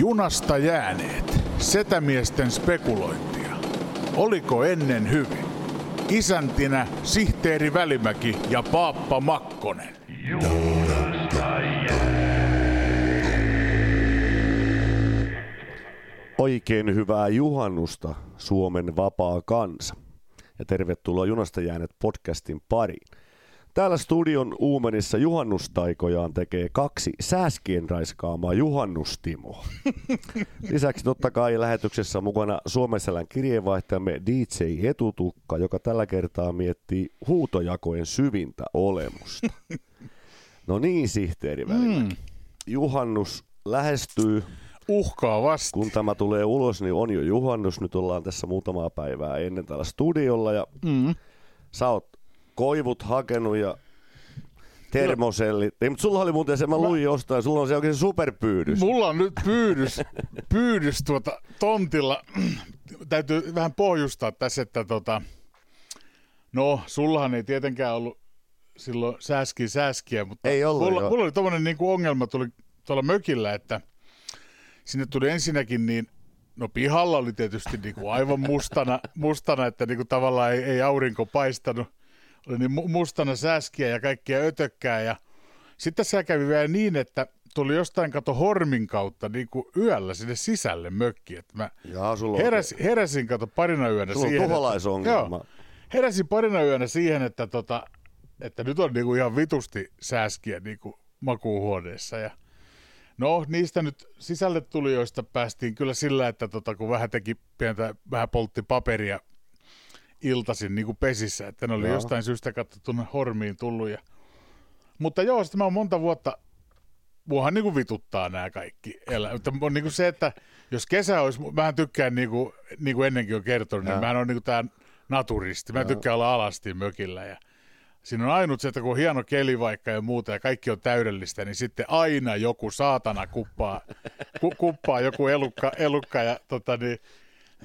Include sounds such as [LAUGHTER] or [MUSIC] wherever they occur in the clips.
Junasta jääneet. Setämiesten spekulointia. Oliko ennen hyvin? Isäntinä sihteeri Välimäki ja Paappa Makkonen. Oikein hyvää juhannusta Suomen vapaa kansa. Ja tervetuloa Junasta jääneet podcastin pariin. Täällä studion uumenissa juhannustaikojaan tekee kaksi sääskien raiskaamaa juhannustimoa. [LAUGHS] Lisäksi totta kai lähetyksessä mukana Suomesselän kirjeenvaihtajamme DJ Etutukka, joka tällä kertaa miettii huutojakojen syvintä olemusta. [LAUGHS] No niin, sihteeri mm. Juhannus lähestyy. Uhkaa vasta. Kun tämä tulee ulos, niin on jo juhannus. Nyt ollaan tässä muutamaa päivää ennen täällä studiolla ja mm. sä oot koivut hakenut ja termosellit. Ei, mutta sulla oli muuten se, mä luin jostain, sulla on se oikein superpyydys. Mulla on nyt pyydys, pyydys tuota tontilla. Täytyy vähän pohjustaa tässä, että tota, no sullahan ei tietenkään ollut silloin sääski sääskiä, mutta ei ollut, mulla, mulla oli tommonen niin kuin ongelma tuli tuolla mökillä, että sinne tuli ensinnäkin niin No pihalla oli tietysti niin kuin aivan mustana, mustana että niin kuin tavallaan ei, ei aurinko paistanut oli niin mustana säskiä ja kaikkia ötökkää ja sitten se kävi vielä niin, että tuli jostain kato hormin kautta niin kuin yöllä sinne sisälle mökki. Että mä Jaa, sulla heräsin, heräsin kato parina yönä sulla siihen. Että, joo, heräsin parina yönä siihen, että, tota, että nyt on niin kuin ihan vitusti sääskiä niin kuin makuuhuoneessa. Ja no niistä nyt sisälle tulijoista päästiin kyllä sillä, että tota, kun vähän teki pientä, vähän poltti paperia iltasin niin kuin pesissä, että ne oli joo. jostain syystä tuonne hormiin tullut. Ja... Mutta joo, sitten mä oon monta vuotta, muahan niin kuin vituttaa nämä kaikki. Elä. Mutta on niin kuin se, että jos kesä olisi, mä tykkään niin kuin, niin kuin ennenkin on kertonut, niin mä on niin kuin tämä naturisti. Mä tykkään olla alasti mökillä ja Siinä on ainut se, että kun on hieno keli vaikka ja muuta ja kaikki on täydellistä, niin sitten aina joku saatana kuppaa, ku, kuppaa joku elukka, elukka ja tota niin,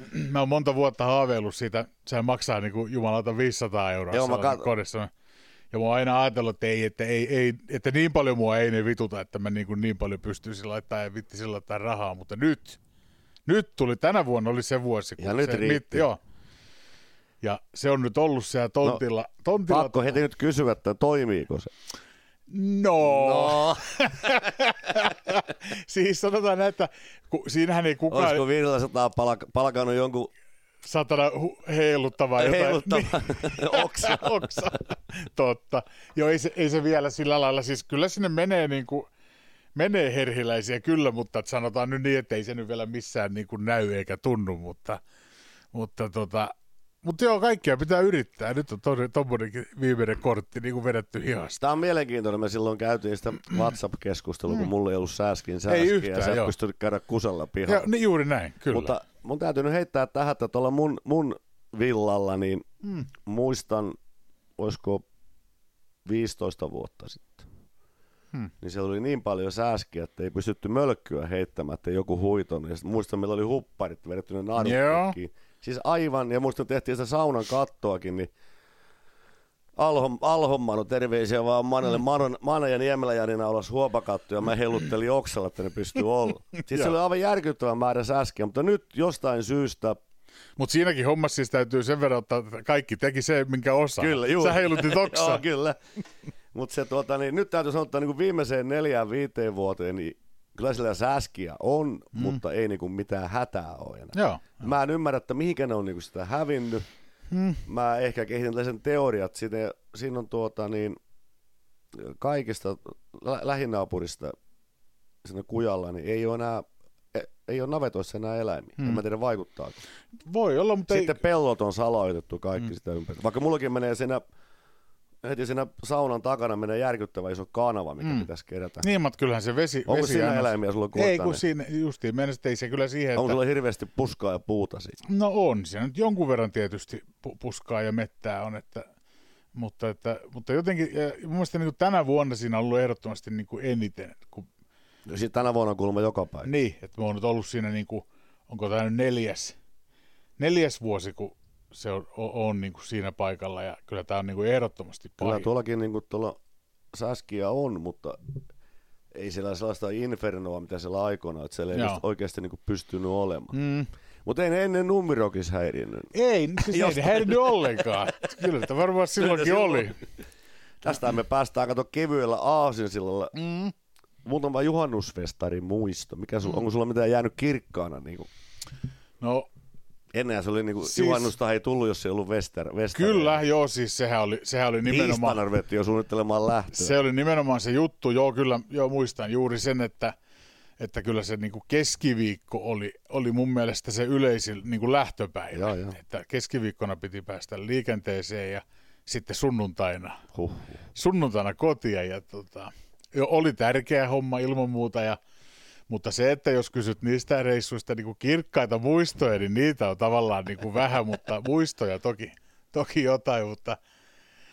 [CLEARS THROAT] mä oon monta vuotta haaveillut siitä, sehän maksaa niin kuin jumalauta 500 euroa Joo, mä kat... kodissa. Ja mä oon aina ajatellut, että, ei, että, ei, ei, että niin paljon mua ei ne vituta, että mä niin, kuin niin paljon pystyisin laittamaan ja vittisin laittaa rahaa, mutta nyt, nyt tuli, tänä vuonna oli se vuosi. Kun ja nyt se, riitti. Mit, joo. Ja se on nyt ollut siellä tontilla. No, tontilla pakko heti nyt kysyä, että toimiiko se? No. no. [LAUGHS] siis sanotaan näin, että ku, siinähän ei kukaan... Olisiko 500 palk- palkannut jonkun satana hu- heiluttavaa jotain. Heiluttava. [LAUGHS] oksa. [LAUGHS] oksa. Totta. Joo, ei se, ei se vielä sillä lailla, siis kyllä sinne menee niin kuin, menee herhiläisiä kyllä, mutta sanotaan nyt niin, että ei se nyt vielä missään niin kuin näy eikä tunnu, mutta, mutta tota, mutta joo, kaikkia pitää yrittää. Nyt on tuommoinenkin viimeinen kortti niin kuin vedetty hihasta. Tämä on mielenkiintoinen. Me silloin käytiin sitä WhatsApp-keskustelua, kun mulla ei ollut sääskin sääskiä. Ei yhtään, ja sä et pystynyt käydä kusella pihalla. Ja, niin juuri näin, kyllä. Mutta mun täytyy nyt heittää tähän, että tuolla mun, mun villalla, niin mm. muistan, olisiko 15 vuotta sitten. Hmm. Niin siellä oli niin paljon sääskiä, että ei pystytty mölkkyä heittämättä joku huiton. Ja muistan, meillä oli hupparit vedetty ne narut Siis aivan, ja muista tehtiin sitä saunan kattoakin, niin Alhom, Alhommanu, terveisiä vaan Manelle. Mm. Mana ja Niemelä Janina olas huopakattu ja mä helluttelin oksalla, että ne pystyy olla. [LAUGHS] Siis se oli aivan järkyttävä määrä säskiä, mutta nyt jostain syystä mutta siinäkin hommassa siis täytyy sen verran ottaa, että kaikki teki se, minkä osaa. Kyllä, juu. Sä heilutit oksaa. [LAUGHS] Joo, kyllä. Mutta se tuota, niin nyt täytyy sanoa, että niin viimeiseen neljään viiteen vuoteen, niin kyllä sillä säskiä on, mm. mutta ei niinku mitään hätää ole enää. Joo, Mä en ymmärrä, että mihinkä ne on niinku sitä hävinnyt. Mm. Mä ehkä kehitän sen teoriat. Siinä, siinä on tuota niin, kaikista lä- lähinaapurista siinä kujalla, niin ei ole enää e, ei ole navetoissa enää eläimiä. Hmm. En mä tiedä vaikuttaako. Voi olla, mutta Sitten ei... pellot on salaoitettu kaikki hmm. sitä ympäri. Vaikka mullakin menee siinä heti siinä saunan takana menee järkyttävä iso kanava, mikä mm. pitäisi kerätä. Niin, mutta kyllähän se vesi... Onko vesi siinä eläimiä sulla kohtaan? Ei, kun siinä justiin, mennä ei se kyllä siihen, Onko sulla hirveästi puskaa ja puuta siinä? No on, siinä nyt jonkun verran tietysti puskaa ja mettää on, että, mutta, että, mutta jotenkin, ja mun mielestä niin kuin tänä vuonna siinä on ollut ehdottomasti niin kuin eniten. Kun... Ja sitten tänä vuonna on kuulemma joka päivä. Niin, että mä oon nyt ollut siinä, niin kuin, onko tämä nyt neljäs, neljäs vuosi, kun se on, on, on niin kuin siinä paikalla ja kyllä tämä on niin kuin ehdottomasti pahin. Kyllä tuollakin niin kuin tuolla säskiä on, mutta ei siellä sellaista infernoa, mitä siellä aikoina, että siellä ei Joo. oikeasti niin pystynyt olemaan. Mm. Mutta ei ne ennen numerokissa häirinnyt. Ei, siis ei ne häirinyt ollenkaan. Kyllä, että varmaan silloinkin silloin. oli. Tästä me päästään, kato, kevyellä aasinsillalla. Mm. Muutama juhannusfestarin muisto. Mikä sul, onko sulla mitään jäänyt kirkkaana? Niin kuin? No Ennen se oli niin kuin, Siis- juhannusta ei tullut, jos ei ollut Wester, Wester. kyllä, joo, siis sehän oli, sehän oli nimenomaan... Ruvettiin jo suunnittelemaan lähtöä. Se oli nimenomaan se juttu, joo kyllä, joo muistan juuri sen, että, että kyllä se niin kuin keskiviikko oli, oli mun mielestä se yleisin niin kuin lähtöpäivä. Joo, joo. Että keskiviikkona piti päästä liikenteeseen ja sitten sunnuntaina, Huh. sunnuntaina kotia. Ja tota, jo, oli tärkeä homma ilman muuta, ja, mutta se, että jos kysyt niistä reissuista niin kuin kirkkaita muistoja, niin niitä on tavallaan niin kuin vähän, mutta muistoja toki, toki jotain, mutta,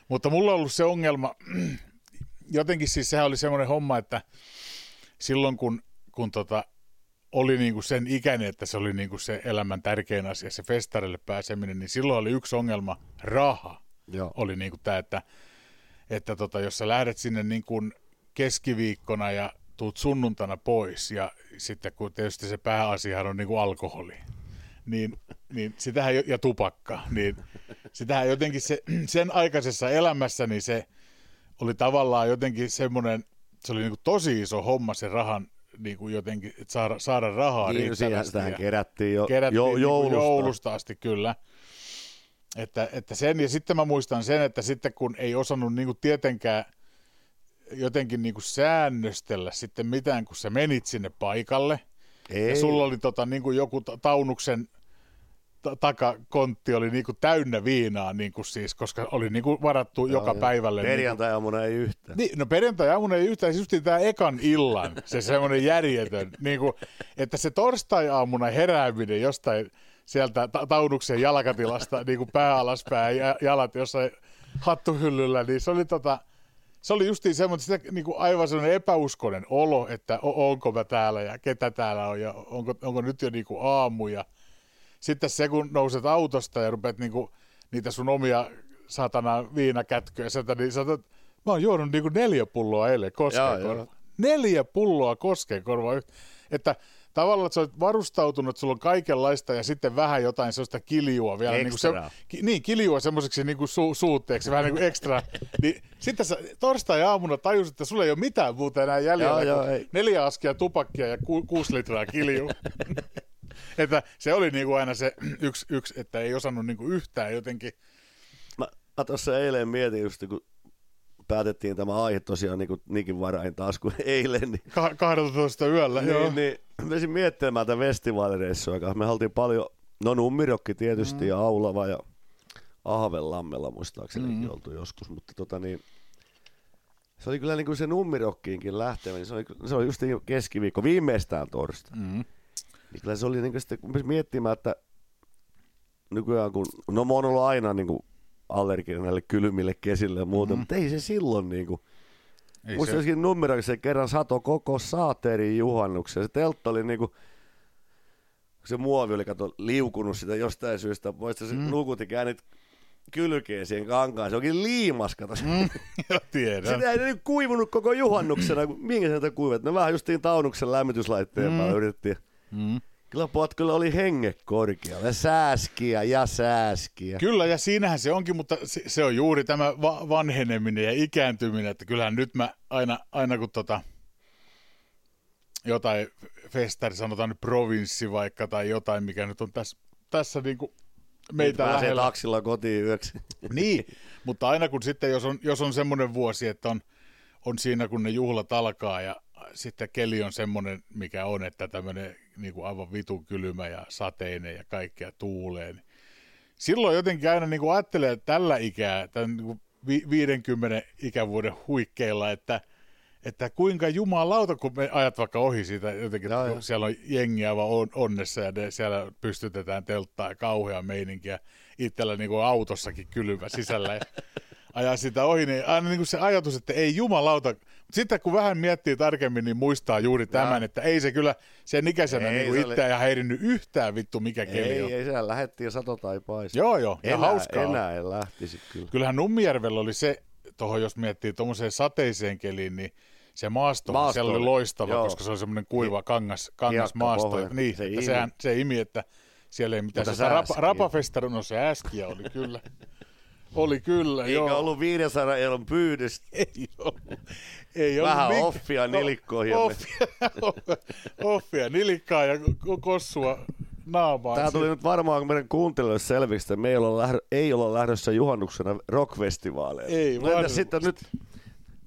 mutta mulla on ollut se ongelma, [CLEARS THROAT] jotenkin siis sehän oli semmoinen homma, että silloin kun, kun tota, oli niinku sen ikäinen, että se oli niinku se elämän tärkein asia, se festarille pääseminen, niin silloin oli yksi ongelma, raha Joo. oli niinku tämä, että, että tota, jos sä lähdet sinne niinku keskiviikkona ja tuut sunnuntaina pois ja sitten kun tietysti se pääasiahan on niinku alkoholi, niin, niin sitähän, ja tupakka, niin sitähän jotenkin se, sen aikaisessa elämässä, niin se oli tavallaan jotenkin semmoinen, se oli niinku tosi iso homma se rahan niinku jotenkin, että saada, saada rahaa Niin, siihen riittävästi. sitähän kerättiin jo kerättiin jo, niinku joulusta. joulusta asti, kyllä. Että, että sen, ja sitten mä muistan sen, että sitten kun ei osannut niinku tietenkään jotenkin niinku säännöstellä sitten mitään, kun sä menit sinne paikalle, Ei. ja sulla oli tota, niinku joku ta- taunuksen ta- takakontti oli niinku täynnä viinaa, niinku siis, koska oli niinku varattu Joo, joka joo. päivälle. Niinku, Perjantai-aamuna ei yhtään. niin, no perjantai-aamuna ei yhtään, siis just tämä ekan illan, se semmoinen järjetön, [LAUGHS] niin kuin, että se torstai-aamuna herääminen jostain sieltä ta- taunuksen jalkatilasta, niin kuin pää alaspäin ja jalat jossain hattuhyllyllä, niin se oli tota, se oli justiin semmoinen, sitä, niin kuin aivan semmoinen epäuskoinen olo, että onko mä täällä ja ketä täällä on ja onko, onko nyt jo niin kuin aamu ja sitten se, kun nouset autosta ja rupeat niinku, niitä sun omia satana viinakätköjä, sieltä, niin sä otat, mä oon juonut niinku neljä pulloa eilen joo. Neljä pulloa koskenkorva. Että tavallaan, että sä olet varustautunut, että sulla on kaikenlaista ja sitten vähän jotain sellaista kiljua vielä. Niin, kuin se, ki, niin kiljua semmoiseksi niin kuin su, suutteeksi, vähän niin kuin ekstra. [LAUGHS] niin, sitten sä torstai-aamuna tajusit, että sulla ei ole mitään muuta enää jäljellä Joo, kuin joo, neljä askia tupakkia ja ku, kuusi litraa kilju. [LAUGHS] [LAUGHS] että se oli niinku aina se yksi, yksi, että ei osannut niinku yhtään jotenkin. Mä, mä tuossa eilen mietin just, kun päätettiin tämä aihe tosiaan niin kuin Nikin varain taas kuin [LAUGHS] eilen, niin, Ka- 12 yöllä, joo. niin, niin menin miettimään tätä festivaalireissua, joka me oltiin paljon, no Nummirokki tietysti mm. ja Aulava ja Ahvenlammella muistaakseni mm. oltu joskus, mutta tota niin, se oli kyllä niin kuin se Nummirokkiinkin lähtevä, niin se oli, se oli just niin keskiviikko, viimeistään torstai. Mm. Niin kyllä se oli niin kuin sitten, kun miettimään, että nykyään kun, no mä oon ollut aina niin kuin allerginen näille kylmille kesille ja muuta, mm. mutta ei se silloin niin kuin, Ei se, numerokin se kerran sato koko saaterin juhannuksen. Se teltta oli niinku, se muovi oli kato liukunut sitä jostain syystä pois. Se mm. nukutti käännyt kylkeen siihen kankaan. Se onkin liimas, kato. Mm. [LAUGHS] tiedän. Sitä ei nyt kuivunut koko juhannuksena. Minkä sieltä kuivat? No vähän justiin taunuksen lämmityslaitteen mm. päällä yritettiin. Mm. Kyllä pojat kyllä oli henge korkealla. Sääskiä ja sääskiä. Kyllä, ja siinähän se onkin, mutta se, se on juuri tämä va- vanheneminen ja ikääntyminen, että kyllähän nyt mä aina, aina kun tota, jotain festari, sanotaan nyt provinssi vaikka, tai jotain, mikä nyt on tässä, tässä niin kuin meitä Pääsee lähellä. taksilla kotiin yöksi. [LAUGHS] Niin, mutta aina kun sitten, jos on, jos on semmoinen vuosi, että on, on siinä, kun ne juhlat alkaa ja sitten keli on semmoinen, mikä on, että tämmöinen niin kuin aivan vitun kylmä ja sateinen ja kaikkea tuulee. Niin silloin jotenkin aina niin kuin ajattelee että tällä ikää, tämän niin kuin vi- 50 ikävuoden huikkeilla, että, että kuinka jumalauta, kun me ajat vaikka ohi siitä jotenkin, Joo, kun siellä on jengiä aivan on, onnessa ja ne, siellä pystytetään telttaa ja kauhea meininkiä. Itsellä niin kuin autossakin kylmä sisällä ajaa sitä ohi, niin aina niin kuin se ajatus, että ei jumalauta. Mutta sitten kun vähän miettii tarkemmin, niin muistaa juuri tämän, että ei se kyllä sen ikäisenä Ei, niin kuin se oli- itseä ja häirinnyt yhtään vittu mikä keli Ei, on. ei, siellä lähettiin sato tai paista. Joo, joo, ja enää, hauskaa. enää ei lähtisi kyllä. Kyllähän Nummijärvellä oli se, tuohon jos miettii tuommoiseen sateiseen keliin, niin se maasto, Maasto siellä oli oli. loistava, Joo. koska se oli semmoinen kuiva kangas, kangas maasto. Hiekkapohja. Niin, Se se, imi. että sehän, se imi, että siellä ei mitään. Mutta Sitä rapa, sääskiä. rapafestari, no se äskiä oli kyllä. [LAUGHS] Oli kyllä, Eikä joo. ollut 500 euron pyydystä. [LAUGHS] Ei ollut. Ei ollut Vähän mink- offia nilikkoihin. Offia, [LAUGHS] offia nilikkaa ja ko- kossua naamaan. Tämä tuli nyt varmaan meidän kuuntelijoille selviksi, että me ei olla, lähdö, ei olla lähdössä juhannuksena rockfestivaaleille. Ei no, entäs sitten nyt,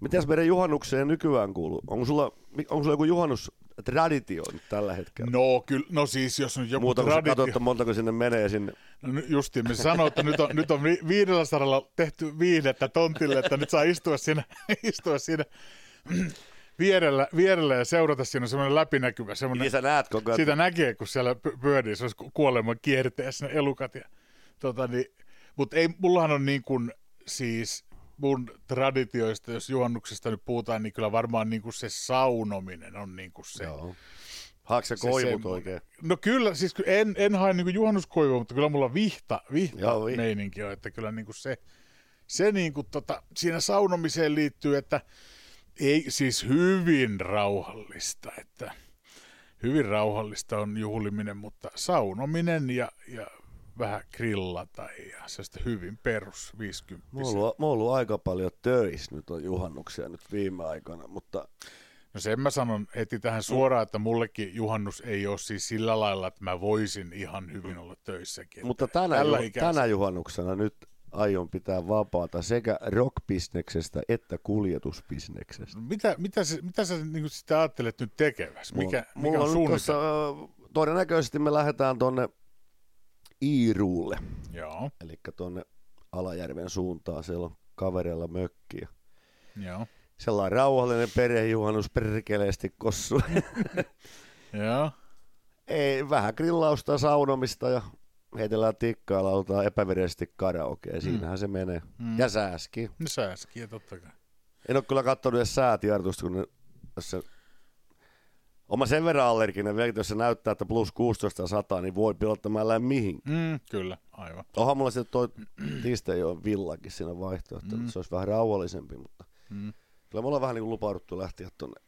mitäs meidän juhannukseen nykyään kuuluu? Onko sulla, onko sulla joku juhannustraditio nyt tällä hetkellä? No kyllä, no siis jos nyt joku Muuta traditio... katsot, että montako sinne menee sinne. No justiin, me sanoo, että nyt on, nyt on vi- viidellä saralla tehty viihdettä tontille, että nyt saa istua siinä, [LAUGHS] istua siinä [CLEARS THROAT] vierellä, vierellä ja seurata. Siinä semmoinen läpinäkyvä, semmoinen, Niin sä näet koko ajan. sitä näkee, kun siellä py- pyörii, se olisi ku- kuoleman kierteessä ne elukat. Ja, tota, niin, mutta ei, mullahan on niin kuin, siis mun traditioista, jos juhannuksesta nyt puhutaan, niin kyllä varmaan niin kuin se saunominen on niin kuin se. Joo. Se se koivut semmoinen. oikein? No kyllä, siis en, en hae niin juhannuskoivua, mutta kyllä mulla vihta, vihta Joo, vi- meininki on, että kyllä niin kuin se, se niin kuin tota, siinä saunomiseen liittyy, että ei siis hyvin rauhallista, että hyvin rauhallista on juhliminen, mutta saunominen ja, ja vähän grillata ja sellaista hyvin perus 50 Mä oon, ollut, mä oon ollut aika paljon töissä nyt on juhannuksia nyt viime aikoina, mutta No sen mä sanon heti tähän suoraan, että mullekin juhannus ei ole siis sillä lailla, että mä voisin ihan hyvin olla töissäkin. Mutta tänä, tällä ju, tänä juhannuksena nyt aion pitää vapaata sekä rockbisneksestä että kuljetusbisneksestä. Mitä, mitä, se, mitä sä niin sitä ajattelet nyt tekevässä? Mikä, mikä mulla on nyt suunnitelma? tossa, ö, todennäköisesti me lähdetään tonne Iiruulle, Joo, eli tonne Alajärven suuntaan. Siellä on kavereilla mökki. ja joo, Sellainen rauhallinen perhejuhannus perkeleesti kossu. [LAUGHS] joo. Ei, vähän grillausta, saunomista ja heitellään tikkaa, lautaa epävirallisesti karaokea. Siinähän se menee. Mm. Ja sääski. No sääskiä totta kai. En ole kyllä katsonut edes säätiedotusta, kun ne, jos se, Oma sen verran allerginen vielä, jos se näyttää, että plus 16 ja 100, niin voi pilottamaan mihin. Mm, kyllä, aivan. Onhan mulla sitten toi [CLEARS THROAT] Tiistejoen villakin siinä vaihtoehto, mm. se olisi vähän rauhallisempi, mutta Mm. Kyllä mulla on vähän niin kuin lupauduttu lähteä tonne.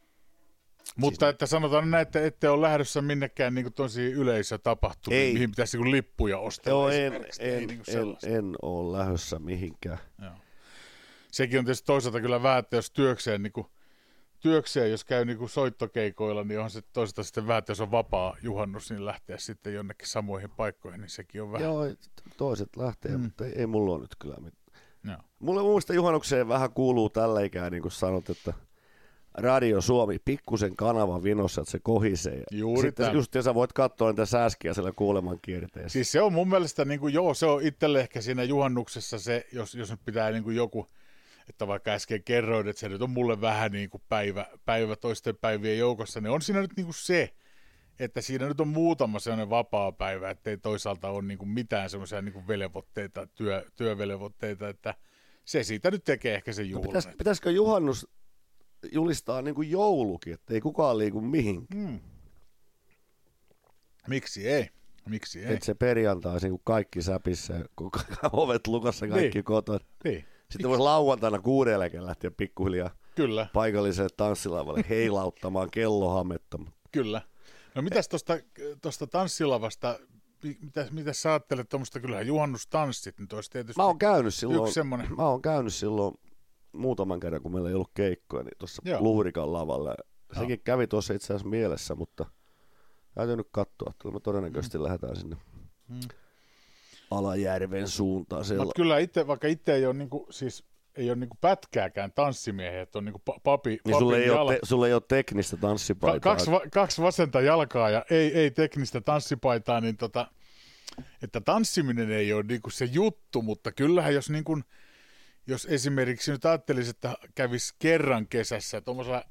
Mutta että sanotaan näin, että ette ole lähdössä minnekään niin tosi yleisötapahtumiin, Ei. mihin pitäisi niin lippuja ostella. Joo, en, en, niinku en, en ole lähdössä mihinkään. Joo. Sekin on tietysti toisaalta kyllä vähän, että jos työkseen, niin kuin, työkseen jos käy niin kuin soittokeikoilla, niin on se toisaalta sitten vähän, jos on vapaa juhannus, niin lähteä sitten jonnekin samoihin paikkoihin, niin sekin on vähän. Joo, toiset lähtee, mm. mutta ei, ei mulla ole nyt kyllä mitään. Joo. Mulle muista juhannukseen vähän kuuluu tällä ikään, niin kuin sanot, että Radio Suomi, pikkusen kanavan vinossa, että se kohisee. Juuri Sitten tämän. just sä voit katsoa niitä sääskiä siellä kuuleman kierteessä. Siis se on mun mielestä, niin kuin, joo, se on itselle ehkä siinä juhannuksessa se, jos, jos nyt pitää niin kuin joku, että vaikka äsken kerroin, että se nyt on mulle vähän niin kuin päivä, päivä toisten päivien joukossa, niin on siinä nyt niin kuin se, että siinä nyt on muutama sellainen vapaa päivä, ettei toisaalta ole niin kuin mitään semmoisia niin velvoitteita, työ, työvelvoitteita, että se siitä nyt tekee ehkä sen juhlan. Pitäis, pitäisikö juhannus julistaa niin kuin joulukin, että ei kukaan liiku mihinkään? Hmm. Miksi ei? Miksi ei? Että se perjantaisin, kun kaikki säpissä kun ovet lukossa kaikki Niin. niin. kotona. Niin, Sitten voisi lauantaina kuudellekin lähteä pikkuhiljaa kyllä. paikalliselle tanssilavalle heilauttamaan kellohametta. Kyllä. No mitäs tuosta tosta tanssilavasta, mi- mitä, mitä sä ajattelet tuommoista, kyllähän juhannustanssit nyt olisi tietysti Mä oon käynyt silloin, yksi semmoinen. mä oon käynyt silloin muutaman kerran, kun meillä ei ollut keikkoja, niin tuossa. Luurikan lavalla. Sekin kävi tuossa itse asiassa mielessä, mutta täytyy nyt katsoa. Kyllä me todennäköisesti mm. lähdetään sinne Mm. Alajärven suuntaan. Siellä. Kyllä itse, vaikka itse ei ole, niinku, siis, ei ole niinku pätkääkään tanssimiehiä, että on niinku pa- papi, Niin sulle ei, jala- te, sulle ei ole teknistä ka- tanssipaitaa. kaksi, va- kaksi vasenta jalkaa ja ei, ei teknistä tanssipaitaa, niin tota, että tanssiminen ei ole niinku se juttu, mutta kyllähän jos, niinku, jos esimerkiksi nyt ajattelisi, että kävisi kerran kesässä tuommoisella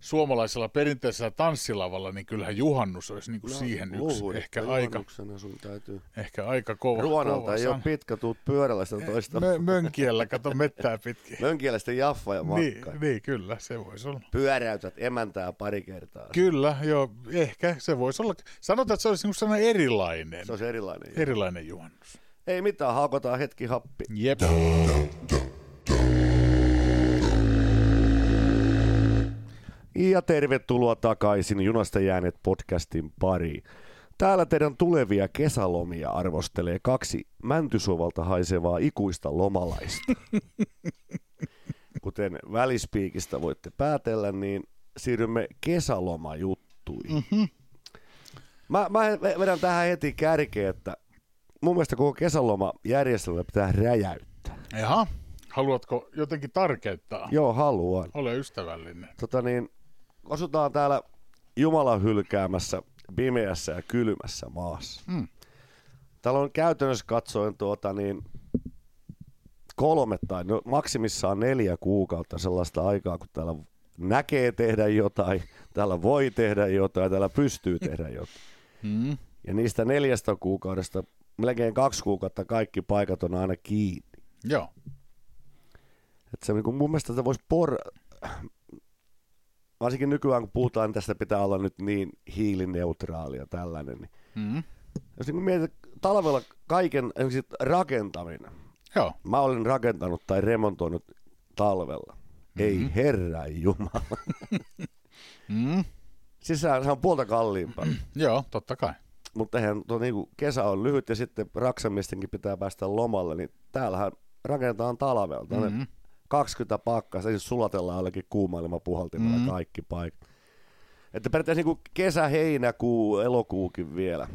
suomalaisella perinteisellä tanssilavalla, niin kyllähän juhannus olisi niinku siihen yksi ehkä aika, sun täytyy. ehkä aika kova. Ruonalta kova ei ole pitkä, tuut pyörällä sitä toista. Mö- mönkiellä, kato mettää pitkin. [LAUGHS] Mönkielestä jaffa ja Niin, makka. niin, kyllä, se voisi olla. Pyöräytät emäntää pari kertaa. Kyllä, joo, ehkä se voisi olla. Sanotaan, että se olisi niinku sellainen erilainen, Se on erilainen. erilainen juhannus. Ei mitään, haukotaan hetki happi. Jep. Ja tervetuloa takaisin Junasta jääneet podcastin pariin. Täällä teidän tulevia kesälomia arvostelee kaksi Mäntysuovalta haisevaa ikuista lomalaista. [LAUGHS] Kuten välispiikistä voitte päätellä, niin siirrymme kesälomajuttuihin. Mm-hmm. Mä, mä vedän tähän heti kärkeen, että mun mielestä koko kesälomajärjestelmä pitää räjäyttää. Jaha, haluatko jotenkin tarkentaa? Joo, haluan. Ole ystävällinen. Tota niin, asutaan täällä Jumalan hylkäämässä pimeässä ja kylmässä maassa. Mm. Täällä on käytännössä katsoen tuota niin, kolme tai no, maksimissaan neljä kuukautta sellaista aikaa, kun täällä näkee tehdä jotain, täällä voi tehdä jotain, täällä pystyy tehdä jotain. Mm. Ja niistä neljästä kuukaudesta melkein kaksi kuukautta kaikki paikat on aina kiinni. Joo. Et se, niin mun mielestä se voisi por... Varsinkin nykyään, kun puhutaan, niin tästä pitää olla nyt niin hiilineutraalia tällainen. Niin mm. Jos niin mietit, talvella kaiken, esimerkiksi rakentaminen. Joo. Mä olen rakentanut tai remontoinut talvella. Mm-hmm. Ei herra jumala. [LAUGHS] mm. Siis se on puolta kalliimpaa. [CLEARS THROAT] Joo, totta kai. Mutta eihän tuo niinku kesä on lyhyt ja sitten raksamiestenkin pitää päästä lomalle, niin täällähän rakennetaan talvelta. Mm-hmm. 20 pakkaa, siis sulatellaan jollekin kuumailma puhaltimella mm-hmm. kaikki paikat. Että periaatteessa niin kesä, heinäkuu, elokuukin vielä.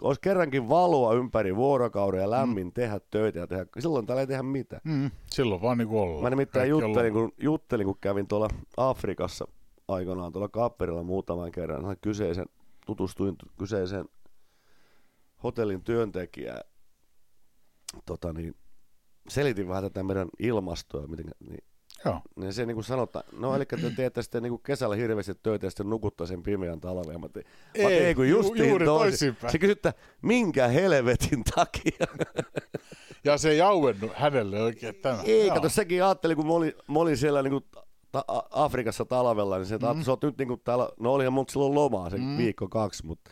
Olisi kerrankin valoa ympäri vuorokauden ja lämmin mm. tehdä töitä ja tehdä, silloin täällä ei tehdä mitään. Mm. Silloin vaan niin kuin ollaan. Mä nimittäin juttelin kun, juttelin, kun kävin tuolla Afrikassa aikanaan tuolla Kapperilla muutaman kerran kyseisen, tutustuin kyseiseen hotellin työntekijään. Tota niin, selitin vähän tätä meidän ilmastoa, miten, niin, Joo. niin se niin kuin sanotaan, no eli te teette sitten niin kuin kesällä hirveästi töitä ja sitten nukuttaa sen pimeän talven. Mä tein, ei, mä tein, kun justiin ju, juuri toisin. Se kysyi, että minkä helvetin takia? ja se ei jauennut hänelle oikein tämä. Ei, Joo. kato sekin ajatteli, kun mä olin, mä olin siellä niin kuin ta- Afrikassa talvella, niin se, että mm. sä oot nyt niin kuin täällä, no olihan mut silloin lomaa se mm. viikko kaksi, mutta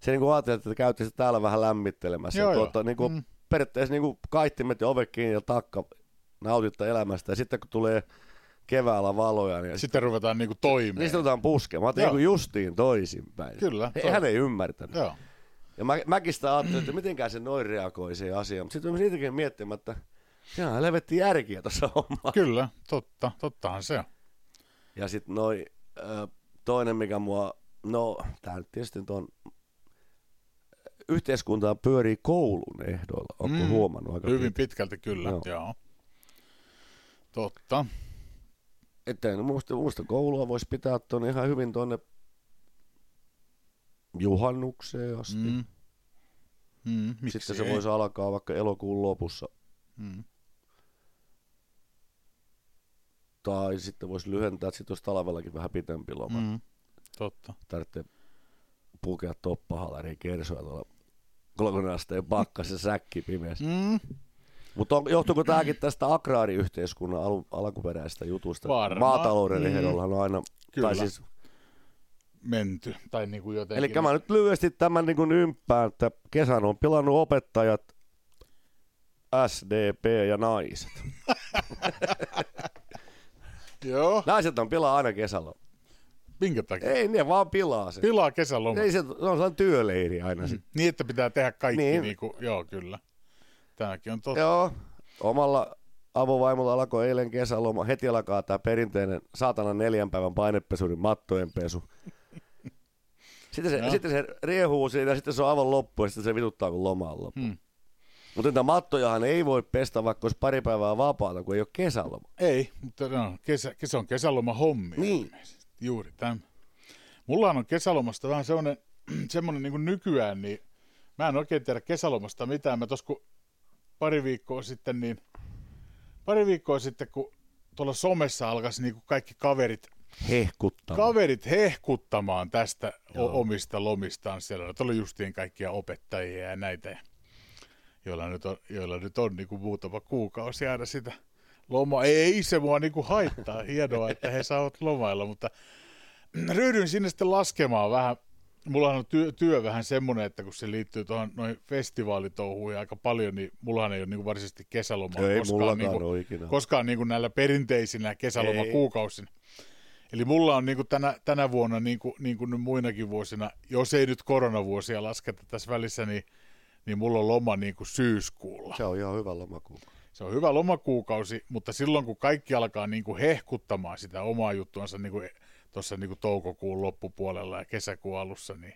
se niin kuin ajatteli, että käytte täällä vähän lämmittelemässä. Joo, tuota, niin kuin, mm periaatteessa niin kuin kaittimet ja ovet kiinni ja takka nautitta elämästä. Ja sitten kun tulee keväällä valoja, niin sitten ruvetaan niinku toimimaan. Niin sitten ruvetaan puskemaan. Mä niin justiin toisinpäin. Kyllä. He, hän ei ymmärtänyt. Joo. Ja mä, mäkin sitä ajattelin, että mitenkään se noin reagoi siihen asiaan. Mutta sitten siitäkin miettimään, että se on helvetti järkiä tuossa hommassa. Kyllä, totta, tottahan se on. Ja sitten noin, toinen mikä mua, no tää nyt tietysti tuon yhteiskuntaa pyörii koulun ehdoilla. Onko mm, huomannut aika Hyvin pitkälti kyllä, joo. joo. Totta. Että en muista, muista koulua voisi pitää tuonne ihan hyvin tuonne juhannukseen asti. Mm. Mm, Sitten se ei? voisi alkaa vaikka elokuun lopussa. Mm. Tai sitten voisi lyhentää, että sitten olisi talvellakin vähän pitempi loma. Mm. Totta. Tarvitsee pukea toppahalariin kersoja tuolla 30 asteen ja säkki pimeässä. Mm. Mutta johtuuko tämäkin tästä agraariyhteiskunnan al- alkuperäisestä jutusta? Varmaan. Maatalouden mm. on aina... Kyllä. Tai siis, menty. Tai niin kuin jotenkin. Eli mä nyt lyhyesti tämän niin kuin ympään, että kesän on pilannut opettajat, SDP ja naiset. [LAUGHS] Joo. Naiset on pilaa aina kesällä. Minkä takia? Ei, ne vaan pilaa se. Pilaa kesäloma. Ei se, se on sellainen työleiri aina. Mm. Niin, että pitää tehdä kaikki, niin. Niin kuin, joo kyllä. Tämäkin on totta. Joo, omalla avovaimolla alkoi eilen kesäloma. Heti alkaa tämä perinteinen saatana neljän päivän painepesurin mattojen pesu. [LAUGHS] Sitten se, sitten se riehuu siinä ja sitten se on aivan loppu ja sitten se vituttaa, kun loma on loppu. Hmm. Mutta niitä mattojahan ei voi pestä, vaikka olisi pari päivää vapaata, kun ei ole kesäloma. Ei, mutta no, kesä, kesä on kesäloma hommi. Niin. Juuri tämä. Mulla on kesälomasta vähän semmoinen, [CLEARS THROAT] semmoinen niin kuin nykyään, niin mä en oikein tiedä kesälomasta mitään. Mä tos kun pari viikkoa sitten, niin pari viikkoa sitten, kun tuolla somessa alkaisi niin kuin kaikki kaverit hehkuttamaan. Kaverit hehkuttamaan tästä Joo. omista lomistaan siellä. Tuolla justiin kaikkia opettajia ja näitä, joilla nyt on, joilla nyt on niin kuin muutama kuukausi jäädä sitä loma. Ei se mua niinku haittaa, hienoa, että he saavat lomailla, mutta [CLEARS THROAT] ryhdyin sinne sitten laskemaan vähän. Mulla on työ, työ vähän semmoinen, että kun se liittyy tuohon noin festivaalitouhuihin aika paljon, niin mullahan ei ole niinku varsinaisesti kesälomaa ei koskaan, niinku, koskaan niinku näillä perinteisinä kesälomakuukausina. Eli mulla on niin kuin tänä, tänä vuonna, niin kuin, niin kuin muinakin vuosina, jos ei nyt koronavuosia lasketa tässä välissä, niin, niin mulla on loma niin kuin syyskuulla. Se on ihan hyvä lomakuukausi. Se on hyvä lomakuukausi, mutta silloin kun kaikki alkaa niin kuin hehkuttamaan sitä omaa juttuansa niin kuin tuossa niin kuin toukokuun loppupuolella ja kesäkuun alussa, niin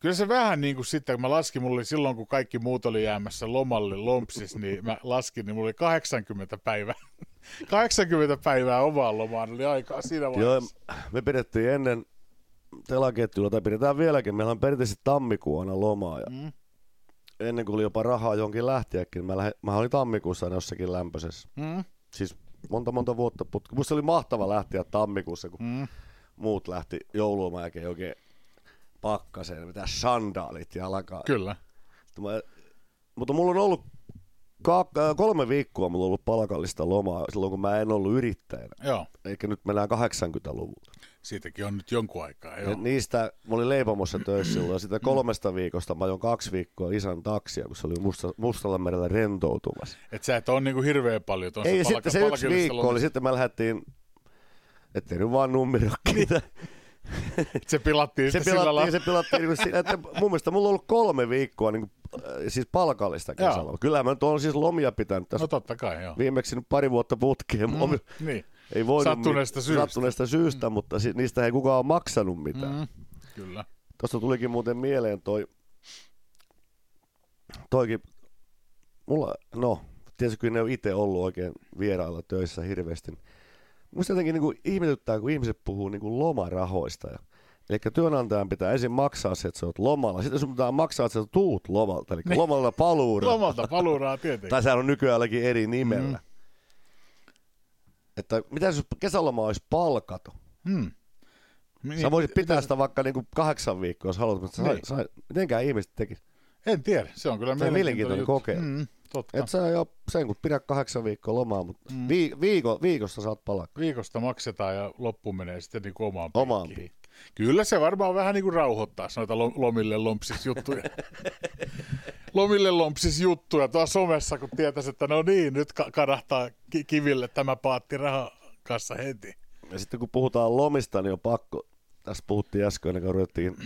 kyllä se vähän niin kuin sitten, kun mä laskin, mulla oli silloin, kun kaikki muut oli jäämässä lomalle lompsis, niin mä laskin, niin mulla oli 80 päivää, [LAUGHS] 80 päivää omaa lomaan, oli aikaa siinä vaiheessa. Joo, me pidettiin ennen telaketjulla, tai pidetään vieläkin, meillä on perinteisesti tammikuuna lomaa, ja mm. Ennen kuin oli jopa rahaa jonkin lähtiäkin, mä, lähe, mä olin tammikuussa aina jossakin lämpöisessä. Mm. Siis monta monta vuotta putki. Musta oli mahtava lähteä tammikuussa, kun mm. muut lähti joululoman jälkeen oikein pakkaseen, mitä sandaalit jalkaan. Kyllä. Mä, mutta mulla on ollut ka- kolme viikkoa mulla on ollut palkallista lomaa silloin, kun mä en ollut yrittäjänä. Joo. Eikä nyt mennään 80-luvulla. Siitäkin on nyt jonkun aikaa. Ja niistä, mä olin leipomossa töissä silloin, sitä kolmesta viikosta mä ajoin kaksi viikkoa isän taksia, kun se oli musta, Mustalla merellä rentoutumassa. Et sä et ole niinku hirveän paljon tuossa Ei, palka- sitten se yksi viikko oli, sitten me lähdettiin, ettei nyt vaan nummerokkeita. se pilattiin se pilattiin, se pilattiin niin kuin, että mun mielestä mulla on ollut kolme viikkoa niin kuin, siis palkallista kesällä. Kyllä mä nyt on siis lomia pitänyt tässä. No totta kai, joo. Viimeksi nyt pari vuotta putkeen. Mm, niin. Ei voinut, sattuneesta syystä. Sattuneesta syystä, mm. mutta si- niistä ei kukaan ole maksanut mitään. Mm, kyllä. Tuosta tulikin muuten mieleen toi, toikin, mulla, no, tietysti kyllä ne on itse ollut oikein vierailla töissä hirveästi. Musta jotenkin niin kuin ihmetyttää, kun ihmiset puhuu niin kuin lomarahoista. Ja, eli työnantajan pitää ensin maksaa se, että sä oot lomalla. Sitten sun pitää maksaa, että sä tuut lomalta. Eli niin. lomalla paluuraa. Lomalta paluuraa tietenkin. tai sehän on nykyäänkin eri nimellä. Mm. Että mitä jos kesäloma olisi palkato? Hmm. Niin, sä voisit pitää sitä vaikka niinku kahdeksan viikkoa, jos haluat, mutta niin. sai, mitenkään ihmiset tekis? En tiedä, se on kyllä se mielenkiintoinen kokeilu. Mm, totta. Et sä jo sen kun pidä kahdeksan viikkoa lomaa, mutta mm. viiko, viikosta saat palkkaa. Viikosta maksetaan ja loppu menee sitten niin omaan Omaan Kyllä se varmaan vähän niin kuin rauhoittaa noita lomille lompsis juttuja. [LAUGHS] lomille lompsis juttuja tuossa somessa, kun tietäisi, että no niin, nyt kadahtaa kiville tämä paatti rahakassa heti. Ja sitten kun puhutaan lomista, niin on pakko, tässä puhuttiin äsken, kun ruvettiin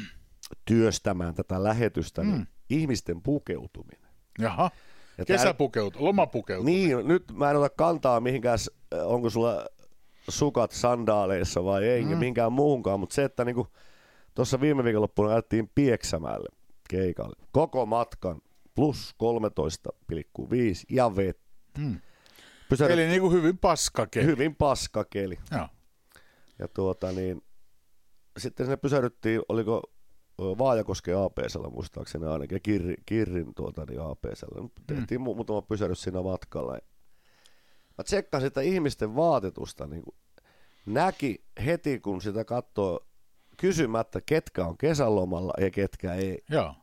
työstämään tätä lähetystä, niin mm. niin ihmisten pukeutuminen. Jaha. Ja Kesäpukeutuminen, lomapukeutuminen. Niin, nyt mä en ota kantaa mihinkään, onko sulla sukat sandaaleissa vai ei, mm. mihinkään muuhunkaan, mutta se, että niinku, tuossa viime viikonloppuna ajettiin Pieksämäelle keikalle. Koko matkan plus 13,5 ja vettä. Mm. Pysäry... Eli niin kuin hyvin paskakeli. Hyvin paskakeli. Ja, ja tuota niin, sitten sinne pysähdyttiin, oliko Vaajakosken APSllä muistaakseni ainakin, ja Kirrin, Kirrin tuota, niin APSllä. Tehtiin mm. muutama pysähdys siinä matkalla. Mä tsekkasin sitä ihmisten vaatetusta, niin kuin näki heti, kun sitä katsoo kysymättä, ketkä on kesälomalla ja ketkä ei. Joo.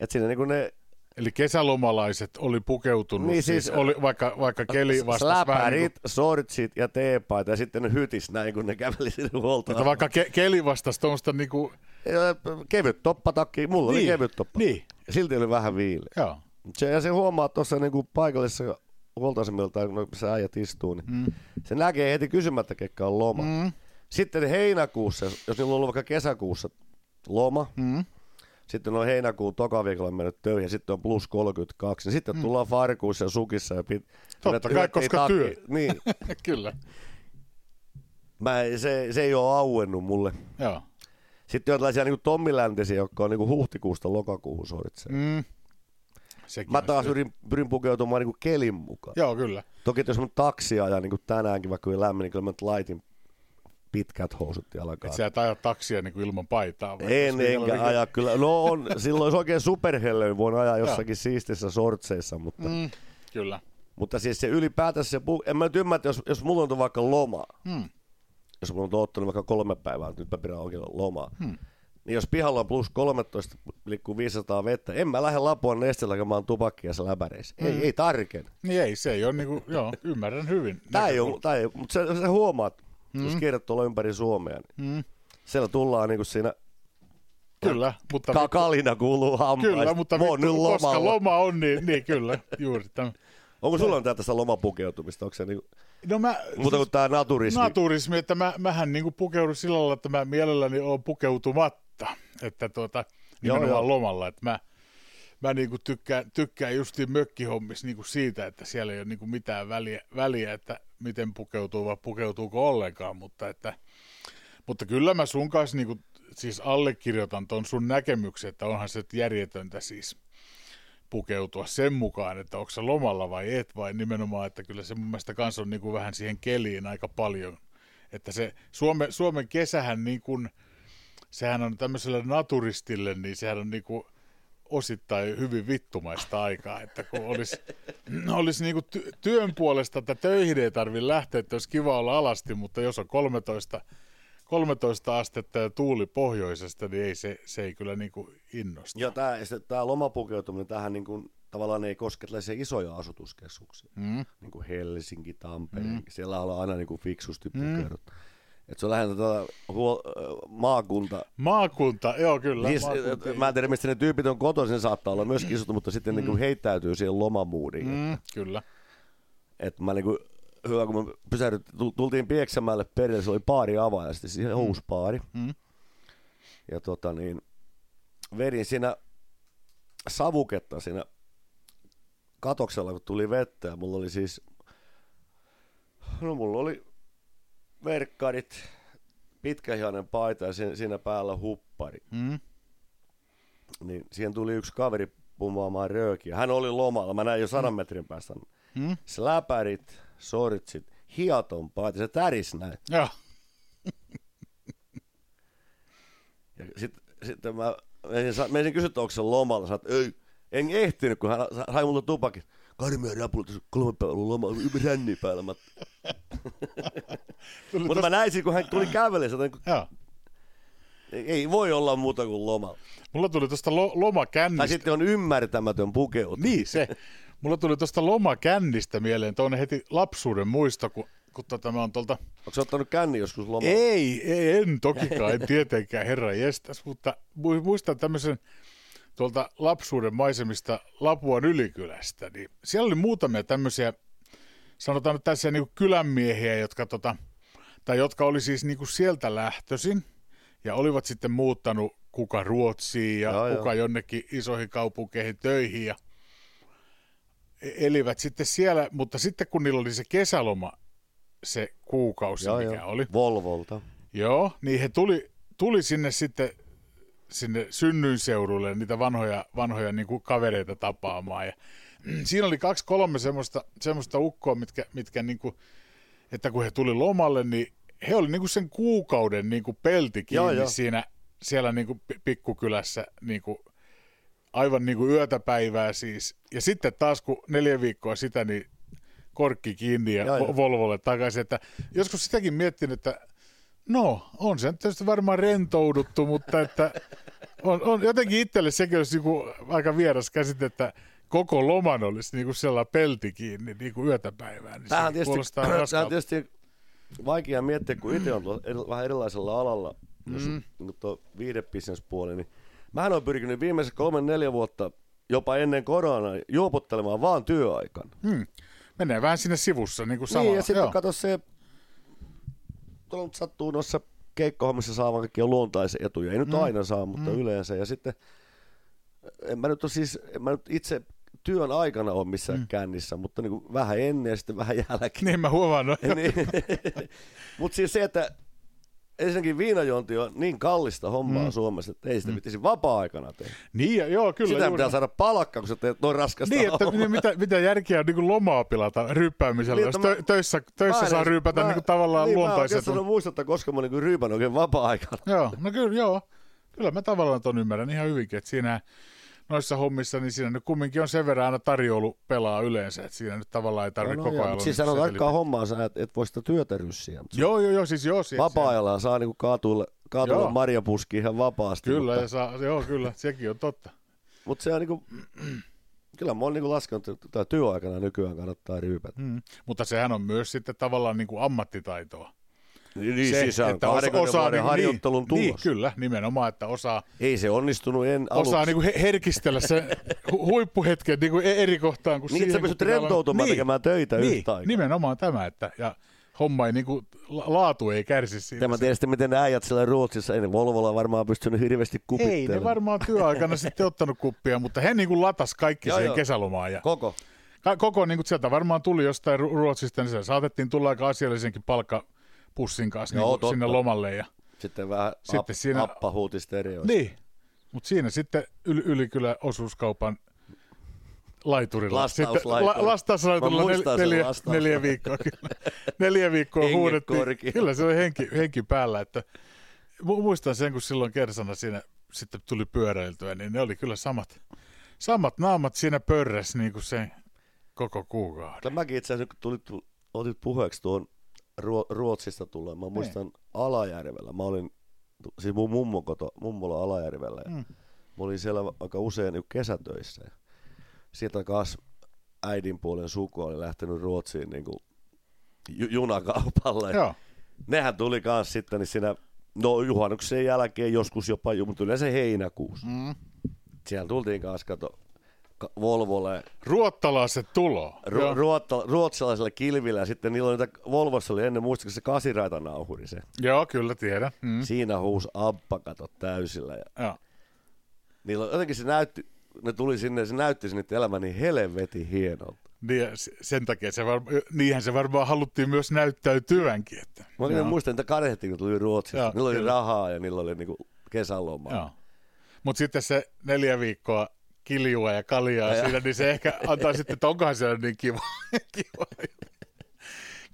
Et siinä niin ne Eli kesälomalaiset oli pukeutunut, niin siis, siis oli, vaikka, vaikka keli vastasi vähän niin kuin... sortsit ja teepaita ja sitten ne hytis näin, kun ne käveli sinne huoltoon. Että vaikka ke- keli vastasi tuommoista niin kuin... Kevyt toppatakki, mulla niin, oli kevyt toppa. Niin. Silti oli vähän viile. Joo. Se, ja se huomaa tuossa niin kuin paikallisessa huoltoasemilta, kun se äijät istuu, niin mm. se näkee heti kysymättä, ketkä on loma. Mm. Sitten heinäkuussa, jos niillä on ollut vaikka kesäkuussa loma, mm sitten on heinäkuun toka viikolla mennyt töihin, ja sitten on plus 32, niin sitten mm. tullaan farkuissa ja sukissa. Ja pit, Totta kai, koska taki. työ. Niin. [LAUGHS] Kyllä. Mä, se, se ei ole auennut mulle. Joo. Sitten on tällaisia niin tommiläntisiä, jotka on niin huhtikuusta lokakuuhun soritsee. Mm. Sekin Mä taas pyrin, pyrin pukeutumaan niin kelin mukaan. Joo, kyllä. Toki jos mä taksia ja niin tänäänkin, vaikka oli lämmin, niin kyllä mä laitin pitkät housut jalkaan. Et sä et aja taksia niin kuin ilman paitaa? En, enkä niin... aja kyllä. No on, silloin olisi oikein superhelle, voin ajaa jossakin siistissä sortseissa, mutta... Mm, kyllä. Mutta siis se ylipäätänsä, se, en mä nyt ymmärrä, jos, jos mulla on vaikka loma, hmm. jos mulla on ottanut vaikka kolme päivää, että nyt mä pidän oikein lomaa, hmm. niin jos pihalla on plus 13 liikkuu 500 vettä, en mä lähde Lapua nestellä hakemaan tupakkia se läpäreissä. Hmm. Ei, ei tarken. Niin ei, se ei ole niinku, joo, ymmärrän hyvin. Tää ei ole, tää ei, mutta se, se huomaat, mm. jos kierrät tuolla ympäri Suomea, niin mm. siellä tullaan niin kuin siinä Kyllä, mutta... Ka- kalina kuuluu hampaista. Kyllä, mutta vittu, koska loma on, niin, niin kyllä, juuri tämä. Onko sulla on tästä lomapukeutumista? Onko se niinku, No mä, muuta kuin tämä naturismi? naturismi, että mä, mähän niin pukeudun sillä lailla, että mä mielelläni olen pukeutumatta, että tuota, nimenomaan Joo, joo. lomalla, että mä, mä niin tykkään, tykkään justiin mökkihommissa niin siitä, että siellä ei ole niin mitään väliä, väliä, että miten pukeutuu vai pukeutuuko ollenkaan, mutta, että, mutta kyllä mä sun kanssa niin siis allekirjoitan ton sun näkemyksen, että onhan se järjetöntä siis pukeutua sen mukaan, että onko se lomalla vai et, vai nimenomaan, että kyllä se mun mielestä kanssa on niin kuin vähän siihen keliin aika paljon. Että se Suome, Suomen kesähän niin kuin, sehän on tämmöiselle naturistille, niin sehän on niin kuin osittain hyvin vittumaista aikaa, että kun olisi, [CLEARS THROAT] olisi niin ty- työn puolesta, että töihin ei tarvitse lähteä, että olisi kiva olla alasti, mutta jos on 13, 13 astetta ja tuuli pohjoisesta, niin ei se, se ei kyllä niin kuin innosta. Ja tämä, tämä lomapukeutuminen, tähän niin kuin, tavallaan ei koske tällaisia isoja asutuskeskuksia, Mm. niin kuin Helsinki, Tampere, mm. siellä ollaan aina niin kuin fiksusti pukeudut. Et se on lähinnä tuota, huo, maakunta. Maakunta, joo kyllä. Siis, maakunta, mä en tiedä, mistä ne tyypit on kotoisin, saattaa olla myös isot, mutta sitten mm. niin kuin heittäytyy siihen lomamuudiin. Mm. Mm, kyllä. Et mä niin kuin, hyvä, kun me pysähdyt, tultiin Pieksämäelle perille, se oli baari avaaja, sitten siihen mm. uusi baari. Mm. Ja tota niin, vedin siinä savuketta siinä katoksella, kun tuli vettä. Ja mulla oli siis, no mulla oli verkkarit, pitkähihainen paita ja siinä, siinä päällä huppari. Mm. Niin siihen tuli yksi kaveri pumaamaan röökiä. Hän oli lomalla, mä näin jo sadan metrin päästä. Mm. Släpärit, sortsit, hiaton paita, se täris näin. Joo. [LAUGHS] Ja sitten sit mä menisin, menisin kysyä, onko se lomalla. Sä ei, en ehtinyt, kun hän sa- sai multa tupakin. Karmia rapulla, tässä kolme päivää ollut loma, ränni päällä. Mä... Mutta mä näin kun hän tuli kävelemään, että Joo. ei voi olla muuta kuin loma. Mulla tuli tuosta lo- lomakännistä. Tai sitten on ymmärtämätön pukeutuminen. Niin se. Mulla tuli tuosta lomakännistä mieleen toinen heti lapsuuden muisto, kun, kun tota, mä oon tuolta... Onko se ottanut känni joskus lomalla? Ei, ei, en tokikaan, en tietenkään, herra jestas, mutta mu- muistan tämmöisen tuolta lapsuuden maisemista Lapuan ylikylästä, niin siellä oli muutamia tämmöisiä, sanotaan nyt tässä niin kylänmiehiä, jotka, tota, tai jotka oli siis niin kuin sieltä lähtöisin ja olivat sitten muuttanut kuka Ruotsiin ja Joo, joo. kuka jonnekin isoihin kaupunkeihin töihin ja e- elivät sitten siellä, mutta sitten kun niillä oli se kesäloma, se kuukausi, Joo, mikä joo. oli, Volvolta. Joo, niin he tuli, tuli sinne sitten sinne synnyinseudulle niitä vanhoja, vanhoja niin kuin kavereita tapaamaan. Ja, siinä oli kaksi kolme semmoista, semmoista ukkoa, mitkä, mitkä niin kuin, että kun he tuli lomalle, niin he oli niin kuin sen kuukauden niin kuin pelti kiinni Joo, joo. siinä siellä niin kuin pi- pikkukylässä niin kuin, aivan niin kuin yötä päivää siis. Ja sitten taas kun neljä viikkoa sitä, niin korkki kiinni ja Joo. Vo- Volvolle takaisin. Että joskus sitäkin miettinyt, että no, on se tietysti varmaan rentouduttu, mutta että on, on jotenkin itselle sekin olisi niinku aika vieras käsite, että koko loman olisi niinku sellainen pelti kiinni niinku yötä päivää. Niin Tämähän on tietysti, [CLEARS THROAT] tämähän on tietysti vaikea miettiä, kun itse on tuolla vähän erilaisella alalla, jos mm. niin tuo viidebisnespuoli, niin mähän olen pyrkinyt viimeiset kolme neljä vuotta jopa ennen koronaa juopottelemaan vaan työaikana. Hmm. Menee vähän sinne sivussa niin kuin samalla. Niin, ja sitten kato se, tuolla sattuu noissa keikkohommissa saamaan kaikkia luontaisia etuja. Ei nyt Mm. aina saa, mutta Mm. yleensä. Ja sitten, en mä nyt siis, en mä nyt itse työn aikana ole missään Mm. kännissä, mutta niin kuin vähän ennen ja sitten vähän jälkeen. Niin mä huomaan. [LAUGHS] Niin. Mutta siis se, että ensinnäkin viinajuonti on niin kallista hommaa Mm. Suomessa, että ei sitä mm. pitäisi vapaa-aikana tehdä. Niin, joo, kyllä. Sitä juuri pitää saada palkkaa, kun sä teet noin raskasta Niin, että niin, mitä, mitä järkeä on niin lomaa pilata ryyppäämisellä, Niin, jos mä- tö, töissä, töissä Mä saa ryypätä mä- niin kuin tavallaan niin, luontaiset. Mä en oikeastaan muista, että koska mä niin ryypän oikein vapaa-aikana. Joo, no kyllä, joo. Kyllä mä tavallaan ton ymmärrän ihan hyvinkin, että siinä noissa hommissa, niin siinä nyt kumminkin on sen verran aina tarjoulu pelaa yleensä, että siinä nyt tavallaan ei tarvitse No, koko joo, ajan siis niin sanotaan seteli- aikaa hommaa, sä et, voi sitä työtä ryssiä. Joo, joo, joo, siis joo. Siis, Vapaa-ajalla saa niinku kaatuille Joo. marjapuski ihan vapaasti. Kyllä, mutta, ja saa, joo, kyllä, sekin on totta. mutta se on niinku, [CLEARS THROAT] kyllä mä oon niinku laskenut, että työaikana nykyään kannattaa ryypätä. Mm. Mutta sehän on myös sitten tavallaan niin kuin ammattitaitoa. Niin, se, siis se on että osa, osaa niin, harjoittelun niin, tulos. Niin, kyllä, nimenomaan, että osaa... Ei se onnistunut en aluksi. Osaa niin kuin herkistellä se hu- huippuhetken niin kuin eri kohtaan. Kuin niin, että sä pystyt rentoutumaan niin, tekemään töitä niin, yhtä aikaa. nimenomaan tämä, että... Ja, homma ei, niin kuin, laatu ei kärsi siitä. Tämä tiedä miten äijät siellä Ruotsissa, ei ne Volvolla varmaan pystynyt hirveästi kupittelemaan. Ei ne varmaan työaikana sitten ottanut kuppia, mutta he niin kuin latas kaikki joo, siihen joo. kesälomaan. Ja Koko. Ka- koko niin kuin sieltä varmaan tuli jostain Ruotsista, niin se saatettiin tulla aika asiallisenkin palkkapussin kanssa joo, niin sinne lomalle. Ja sitten vähän sitten ap- siinä, appa huuti Niin, mutta siinä sitten yli, Ylikylä osuuskaupan laiturilla. Lastauslaituri. La, lastauslaiturilla nel, neljä, neljä viikkoa. neljä viikkoa huudettiin. Kyllä se oli henki, henki päällä. Että, muistan sen, kun silloin kersana siinä sitten tuli pyöräiltyä, niin ne oli kyllä samat, samat naamat siinä pörrässä niin kuin se koko kuukauden. Mäkin itse asiassa, kun tulit, otit puheeksi tuon Ruotsista tulee, mä muistan ne. Niin. Alajärvellä. Mä olin, siis mun mummo koto, mummola Alajärvellä. Ja mm. Mä olin siellä aika usein niin kesätöissä. Ja sieltä kanssa äidin puolen suku oli lähtenyt Ruotsiin niin kuin junakaupalle. Joo. Nehän tuli kanssa sitten niin siinä, no juhannuksen jälkeen joskus jopa, mutta yleensä heinäkuussa. Mm. Siellä tultiin kanssa, kato, Volvolle. Ruottalaiset tulo. Ru- ruotta, ruotsalaiselle kilvillä ja sitten niillä oli niitä, Volvossa oli ennen muistaakseni se kasiraita nauhuri se. Joo, kyllä tiedän. Mm. Siinä huus Abba kato täysillä. Ja Joo. Niillä jotenkin se näytti, ne tuli sinne, se näytti sinne elämä niin helvetin hienolta. Niin, sen takia se var, niinhän se varmaan haluttiin myös näyttäytyänkin. Että. Mä oikein muistan, että kadehtiin, kun tuli Ruotsista. Joo, niillä oli kyllä. rahaa ja niillä oli niinku kesälomaa. Mutta sitten se neljä viikkoa kiljua ja kaljaa ja siinä, niin se ehkä antaa sitten, että onkohan siellä niin kiva, [LAUGHS] kiva,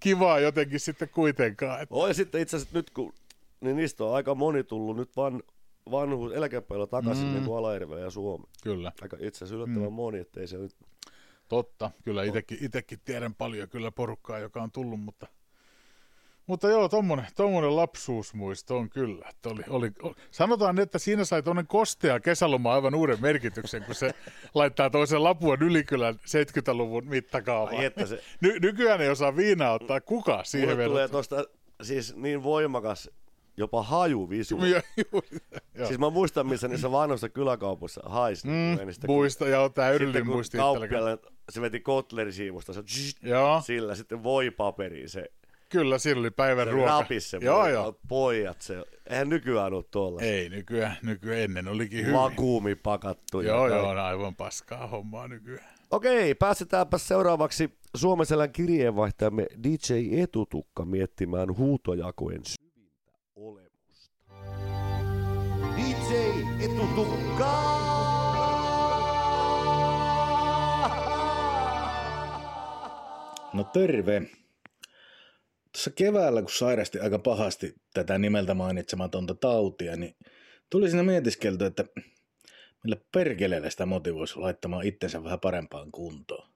kivaa jotenkin sitten kuitenkaan. Että. Ja sitten itse asiassa nyt kun, niin niistä on aika moni tullut nyt van, vanhuus eläkepäivillä takaisin mm. niin Alajärvelle ja Suomi. Kyllä. Aika itse asiassa yllättävän mm. moni, ettei se nyt... Totta, kyllä itsekin tiedän paljon kyllä porukkaa, joka on tullut, mutta mutta joo, tommonen, tommonen lapsuusmuisto on kyllä. Että oli, oli, sanotaan, että siinä sai tuonne kostea kesäloma aivan uuden merkityksen, kun se [LAUGHS] laittaa toisen Lapuan ylikylän 70-luvun mittakaavaan. Se... Ny, nykyään ei osaa viinaa ottaa kuka siihen Mulle tulee tuosta siis niin voimakas jopa haju visu. siis mä muistan, missä niissä vanhoissa kyläkaupoissa haisi. Mm, muista, joo, täydellinen muisti. se veti kotlerisiivusta, se, sillä sitten voi paperiin se Kyllä, sillä oli päivän se ruoka. Rapisse, joo, joo. pojat, se, eihän nykyään ole tuolla. Ei, nykyään, nykyään ennen olikin hyvin. Vakuumi pakattu. Joo, joo, on aivan paskaa hommaa nykyään. Okei, päästetäänpä seuraavaksi Suomiselän kirjeenvaihtajamme DJ Etutukka miettimään huutojakojen syvintä olemusta. DJ Etutukka! No terve. Tuossa keväällä, kun sairasti aika pahasti tätä nimeltä mainitsematonta tautia, niin tuli siinä mietiskelty, että millä perkeleellä sitä motivoisi laittamaan itsensä vähän parempaan kuntoon.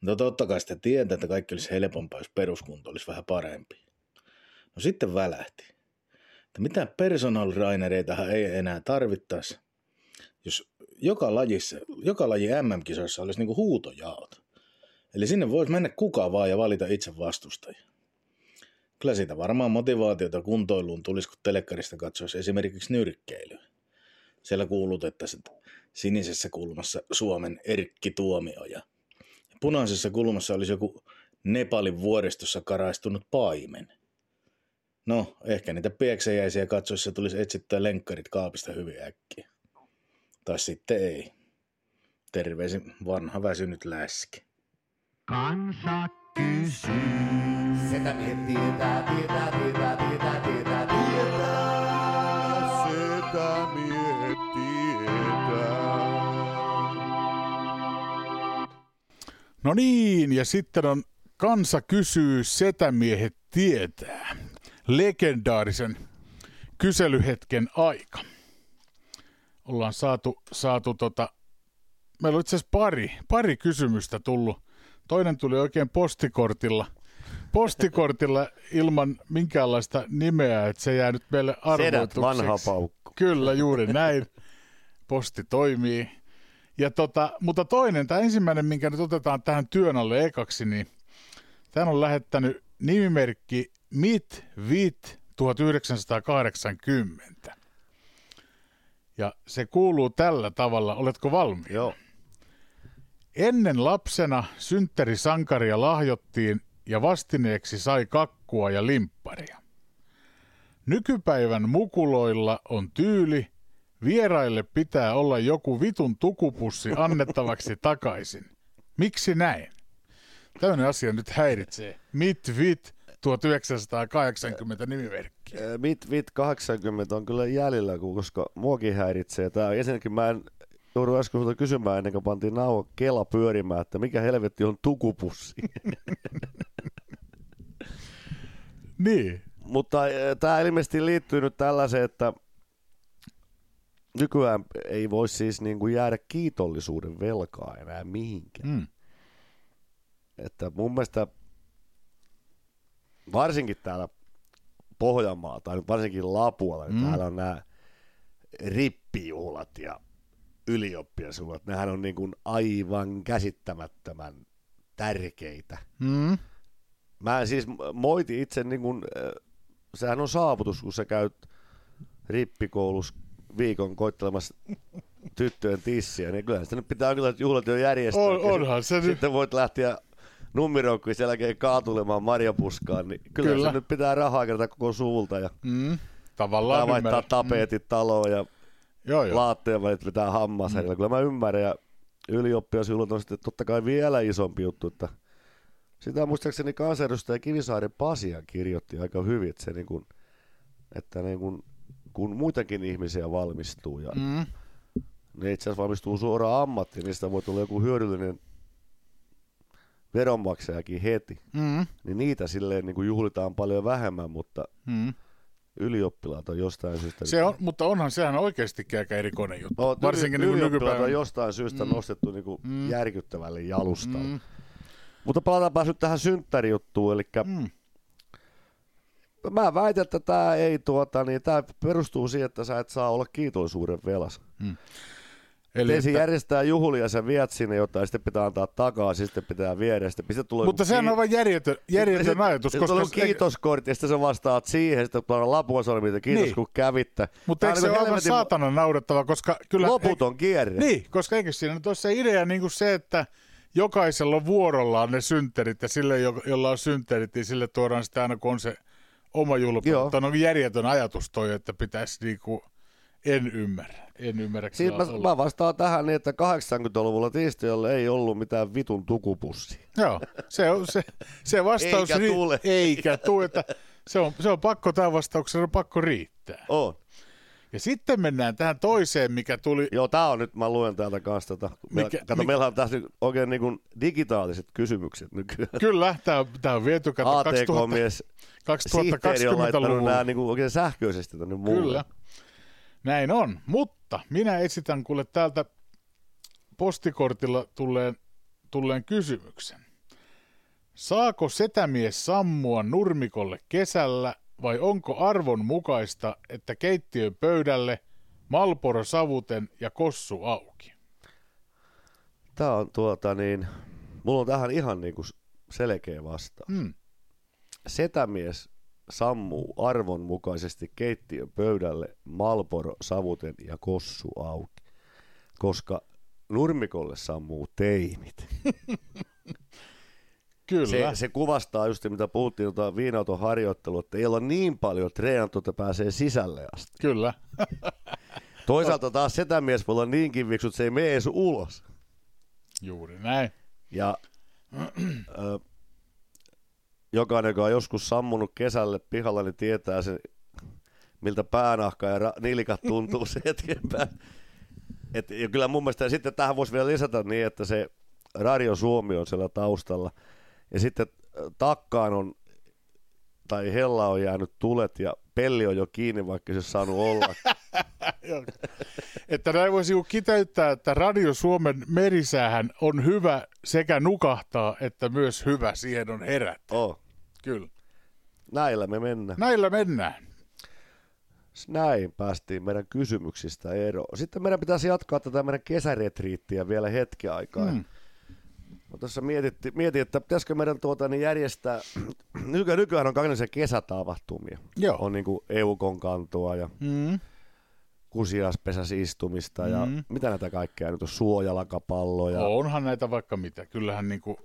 No totta kai sitä tietää, että kaikki olisi helpompaa, jos peruskunto olisi vähän parempi. No sitten välähti, että mitä personal rainereitahan ei enää tarvittaisi, jos joka, lajissa, joka laji MM-kisoissa olisi niinku huutojaot. Eli sinne voisi mennä kuka vaan ja valita itse vastustajia. Kyllä siitä varmaan motivaatiota kuntoiluun tulisi, kun telekkarista katsoisi esimerkiksi nyrkkeilyä. Siellä kuulutettaisiin sinisessä kulmassa Suomen Erkki Tuomioja. Punaisessa kulmassa olisi joku Nepalin vuoristossa karaistunut paimen. No, ehkä niitä pieksäjäisiä katsoissa tulisi etsittyä lenkkarit kaapista hyvin äkkiä. Tai sitten ei. Terveisin vanha väsynyt läski. Kansa kysyy. Setä miehet tietää, tietää, tietää, tietää, tietää, tietää. Setä miehet tietää. No niin, ja sitten on Kansa kysyy, setämiehet tietää. Legendaarisen kyselyhetken aika. Ollaan saatu, saatu tota, meillä on itse asiassa pari, pari kysymystä tullut. Toinen tuli oikein postikortilla – postikortilla ilman minkäänlaista nimeä, että se jää nyt meille arvoitukseksi. vanha paukku. Kyllä, juuri näin. Posti toimii. Ja tota, mutta toinen, tämä ensimmäinen, minkä nyt otetaan tähän työn alle ekaksi, niin tämän on lähettänyt nimimerkki Mit Vit 1980. Ja se kuuluu tällä tavalla. Oletko valmis? Joo. Ennen lapsena synttärisankaria lahjottiin ja vastineeksi sai kakkua ja limpparia. Nykypäivän mukuloilla on tyyli, vieraille pitää olla joku vitun tukupussi annettavaksi [LAUGHS] takaisin. Miksi näin? Tällainen asia nyt häiritsee. Mit vit 1980 nimimerkki. Mit Vit 80 on kyllä jäljellä, koska muakin häiritsee. Tää ensinnäkin mä en joudu äsken sulta kysymään ennen kuin pantiin nauha kela pyörimään, että mikä helvetti on tukupussi. [LAUGHS] Niin. Mutta tämä ilmeisesti liittyy nyt tällaiseen, että nykyään ei voi siis niin kuin jäädä kiitollisuuden velkaa enää mihinkään. Mm. Että mun mielestä varsinkin täällä Pohjanmaalla tai varsinkin Lapualla, niin Mm. täällä on nämä rippijuhlat ja ylioppilasjuhlat. Nehän on niin kuin aivan käsittämättömän tärkeitä. Mm. Mä siis moiti itse, niin kuin, äh, sehän on saavutus, kun sä käyt rippikoulussa viikon koittelemassa tyttöjen tissiä, niin kyllähän sitä nyt pitää kyllä juhlat jo järjestää. On, onhan se nyt. Sitten voit lähteä numeroukkuun sen jälkeen kaatulemaan marjapuskaan, niin kyllä, Kyllä. se nyt pitää rahaa kerätä koko suvulta ja Mm. Tavallaan vaihtaa ymmärrän. tapetit taloon ja Joo, joo. laatteen välit pitää hammasherillä. Mm. Kyllä mä ymmärrän ja ylioppilasjuhlat on sitten totta kai vielä isompi juttu, että sitä muistaakseni kansanedustaja Kivisaaren Pasia kirjoitti aika hyvin, että, se niin kuin, että niin kuin, kun muitakin ihmisiä valmistuu ja. Mm. ne itse asiassa valmistuu suoraan ammattiin, niin sitä voi tulla joku hyödyllinen veronmaksajakin heti, Mm. niin niitä silleen niin kuin juhlitaan paljon vähemmän, mutta Mm. Ylioppilaat on jostain syystä... Se on, mutta onhan sehän oikeasti aika erikoinen juttu. No, Varsinkin niin kuin nykypäivänä. on jostain syystä mm. nostettu niin kuin Mm. mm. järkyttävälle jalustalle. Mm. Mm. Mutta palataanpa nyt tähän synttärijuttuun, eli Mm. mä väitän, että tämä ei tuota, niin tämä perustuu siihen, että sä et saa olla kiitollisuuden velas. Eli Ensin että, järjestää juhlia, sä viet sinne jotain, sitten pitää antaa takaisin, sitten pitää viedä, sitten, sitten tulee mutta sehän on aivan järjetön, ajatus. sitten Koska kiitoskortti, ja sitten sä vastaat siihen, sitten tulee lapua sormilta, kiitos Niin. kun kävitte. Mutta eikö on se ole niinku aivan saatanan naurettava, koska kyllä... Loputon kierre. Niin, koska eikö siinä nyt ole se idea niin kuin se, että jokaisella on vuorollaan ne synttärit ja sille, jo- jolla on synttärit, niin sille tuodaan sitä aina, kun on se oma. Joo. Mutta on järjetön ajatus toi, että pitäisi niinku, en ymmärrä. En ymmärrä Siis mä, mä vastaan tähän niin, että 80-luvulla tiistajalle ei ollut mitään vitun tukupussia. Joo, se, on, se, se vastaus... Eikä tule. Eikä tule, että se on, se on pakko, tämä vastauksessa on pakko riittää. On. Ja sitten mennään tähän toiseen, mikä tuli... Joo, tää on nyt, mä luen täältä kanssa tätä. Mikä- kato, mikä- meillä on tässä nyt oikein niin kuin digitaaliset kysymykset nykyään. Kyllä, tämä on, viety kato 2000, ATK-mies sihteeri on laittanut 2020-luvulla. nämä niin kuin oikein sähköisesti tänne mulle. Kyllä. Näin on, mutta minä esitän kuule täältä postikortilla tulleen, tulleen kysymyksen. Saako setämies sammua nurmikolle kesällä vai onko arvon mukaista, että keittiön pöydälle Malporo savuten ja kossu auki? Tää on tuota niin, mulla on tähän ihan niin kuin selkeä vastaus. Hmm. Setämies sammuu arvon mukaisesti keittiön pöydälle Malporo, savuten ja kossu auki, koska nurmikolle sammuu teinit. [LAUGHS] Kyllä. Se, se kuvastaa just mitä puhuttiin tuota viinauton harjoittelua, että ei olla niin paljon treenattu, että pääsee sisälle asti. Kyllä. [LAUGHS] Toisaalta taas setämies voi olla niinkin viksu, että se ei mene edes ulos. Juuri näin. Ja [CLEARS THROAT] ö, jokainen, joka on joskus sammunut kesälle pihalla, niin tietää sen, miltä päänahka ja nilkat tuntuu se [LAUGHS] hetken päästä. Et, ja kyllä mun mielestä sitten tähän voisi vielä lisätä niin, että se Radio Suomi on siellä taustalla. Ja sitten ö, takkaan on, tai hella on jäänyt tulet ja pelli on jo kiinni, vaikka se saanut olla. [LAUGHS] Että näin voisi niinku kiteyttää, että Radio Suomen merisäähän on hyvä sekä nukahtaa, että myös hyvä siihen on herätä. Oh, Kyllä. näillä me mennään. Näillä mennään. Näin päästiin meidän kysymyksistä eroon. Sitten meidän pitäisi jatkaa tätä meidän kesäretriittiä vielä hetken aikaa. Mm. Tuossa mietitti, mietin, että pitäisikö meidän tuota, niin järjestää, [CLEARS THROAT] nyky, nykyään on kaikenlaisia kesätapahtumia. Joo. On niin kuin EUKon kantoa ja Mm. kusiaspesässä istumista ja Mm. mitä näitä kaikkea nyt on, suojalakapalloja. Onhan näitä vaikka mitä. Kyllähän niinku,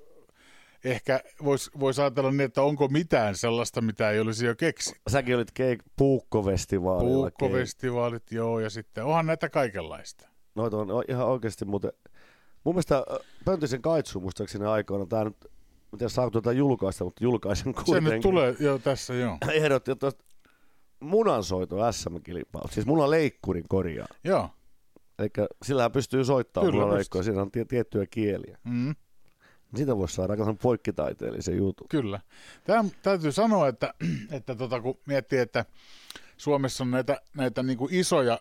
ehkä voisi vois ajatella niin, että onko mitään sellaista, mitä ei olisi jo keksi. Säkin olit keik- puukkofestivaalilla. keik- Puukkovestivaalit, joo, ja sitten onhan näitä kaikenlaista. Noita on ihan oikeasti muuten. Mun mielestä Pöntisen Kaitsu muistaakseni aikoina, tää nyt, miten saa tuota julkaista, mutta julkaisen Se kuitenkin. nyt tulee, joo, tässä joo. [CLEARS THROAT] Ehdotti, että munansoito SM-kilpailu, siis munaleikkurin korjaa. Joo, Eli sillähän pystyy soittamaan Kyllä munaleikkuria, siinä on tie- tiettyjä kieliä. mm, Siitä voisi saada aika poikkitaiteellisen jutun. kyllä. Tämä täytyy sanoa, että, [CLEARS THROAT] että tota, kun miettii, että Suomessa on näitä, näitä niin kuin isoja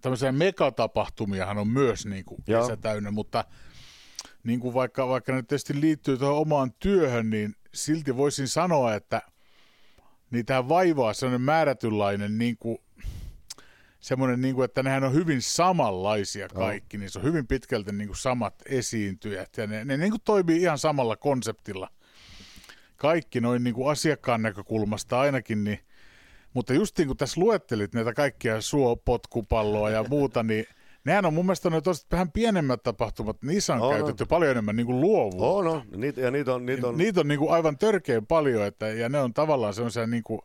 tämmöisiä megatapahtumiahan on myös niin kuin kesä täynnä, mutta niin kuin vaikka, vaikka ne tietysti liittyy tuohon omaan työhön, niin silti voisin sanoa, että niitä vaivaa sellainen määrätynlainen niin kuin, semmoinen, niin kuin, että nehän on hyvin samanlaisia kaikki, niin se on hyvin pitkälti niin kuin samat esiintyjät ja ne, ne niin kuin toimii ihan samalla konseptilla. Kaikki noin niin kuin asiakkaan näkökulmasta ainakin, niin mutta just niin kuin tässä luettelit näitä kaikkia suopotkupalloa ja muuta, [LAUGHS] niin nehän on mun mielestä ne vähän pienemmät tapahtumat, niissä on on. käytetty paljon enemmän niin kuin luovuutta. Oh, no, niitä, ja niitä on, niitä on Niitä on niin kuin aivan törkeän paljon, että, ja ne on tavallaan semmoisia, niin kuin,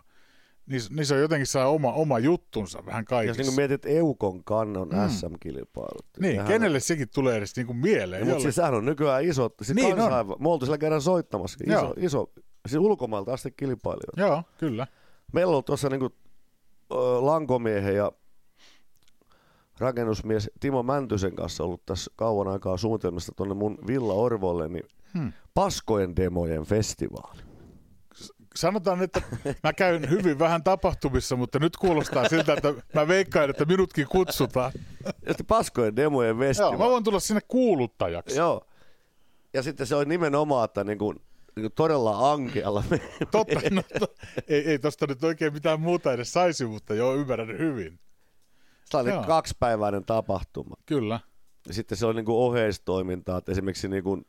niissä, niissä on jotenkin saa oma, oma juttunsa vähän jos kaikissa. niin mietit Eukon kannon mm. SM-kilpailut. niin, nehän kenelle sekin tulee edes niin kuin mieleen? Mutta Jolle- siis sehän on nykyään iso, siis Niin niin on. me oltiin sillä kerran soittamassa, iso, Joo. iso siis ulkomailta asti kilpailijoita. Joo, kyllä. Meillä on tuossa niinku, ö, lankomiehen ja rakennusmies Timo Mäntysen kanssa ollut tässä kauan aikaa suunnitelmista tuonne mun Villa Orvolle, niin Hmm. Paskojen demojen festivaali. Sanotaan, että mä käyn hyvin vähän tapahtumissa, mutta nyt kuulostaa siltä, että mä veikkaan, että minutkin kutsutaan. Just Paskojen demojen Joo, festivaali. mä voin tulla sinne kuuluttajaksi. Joo. Ja sitten se on nimenomaan, että niinku, niinku todella ankealla. Totta, no, to, ei, ei tosta nyt oikein mitään muuta edes saisi, mutta joo, ymmärrän hyvin. Sellainen Joo. kaksipäiväinen tapahtuma. Kyllä. Ja sitten se on niinku oheistoimintaa, että esimerkiksi niinku,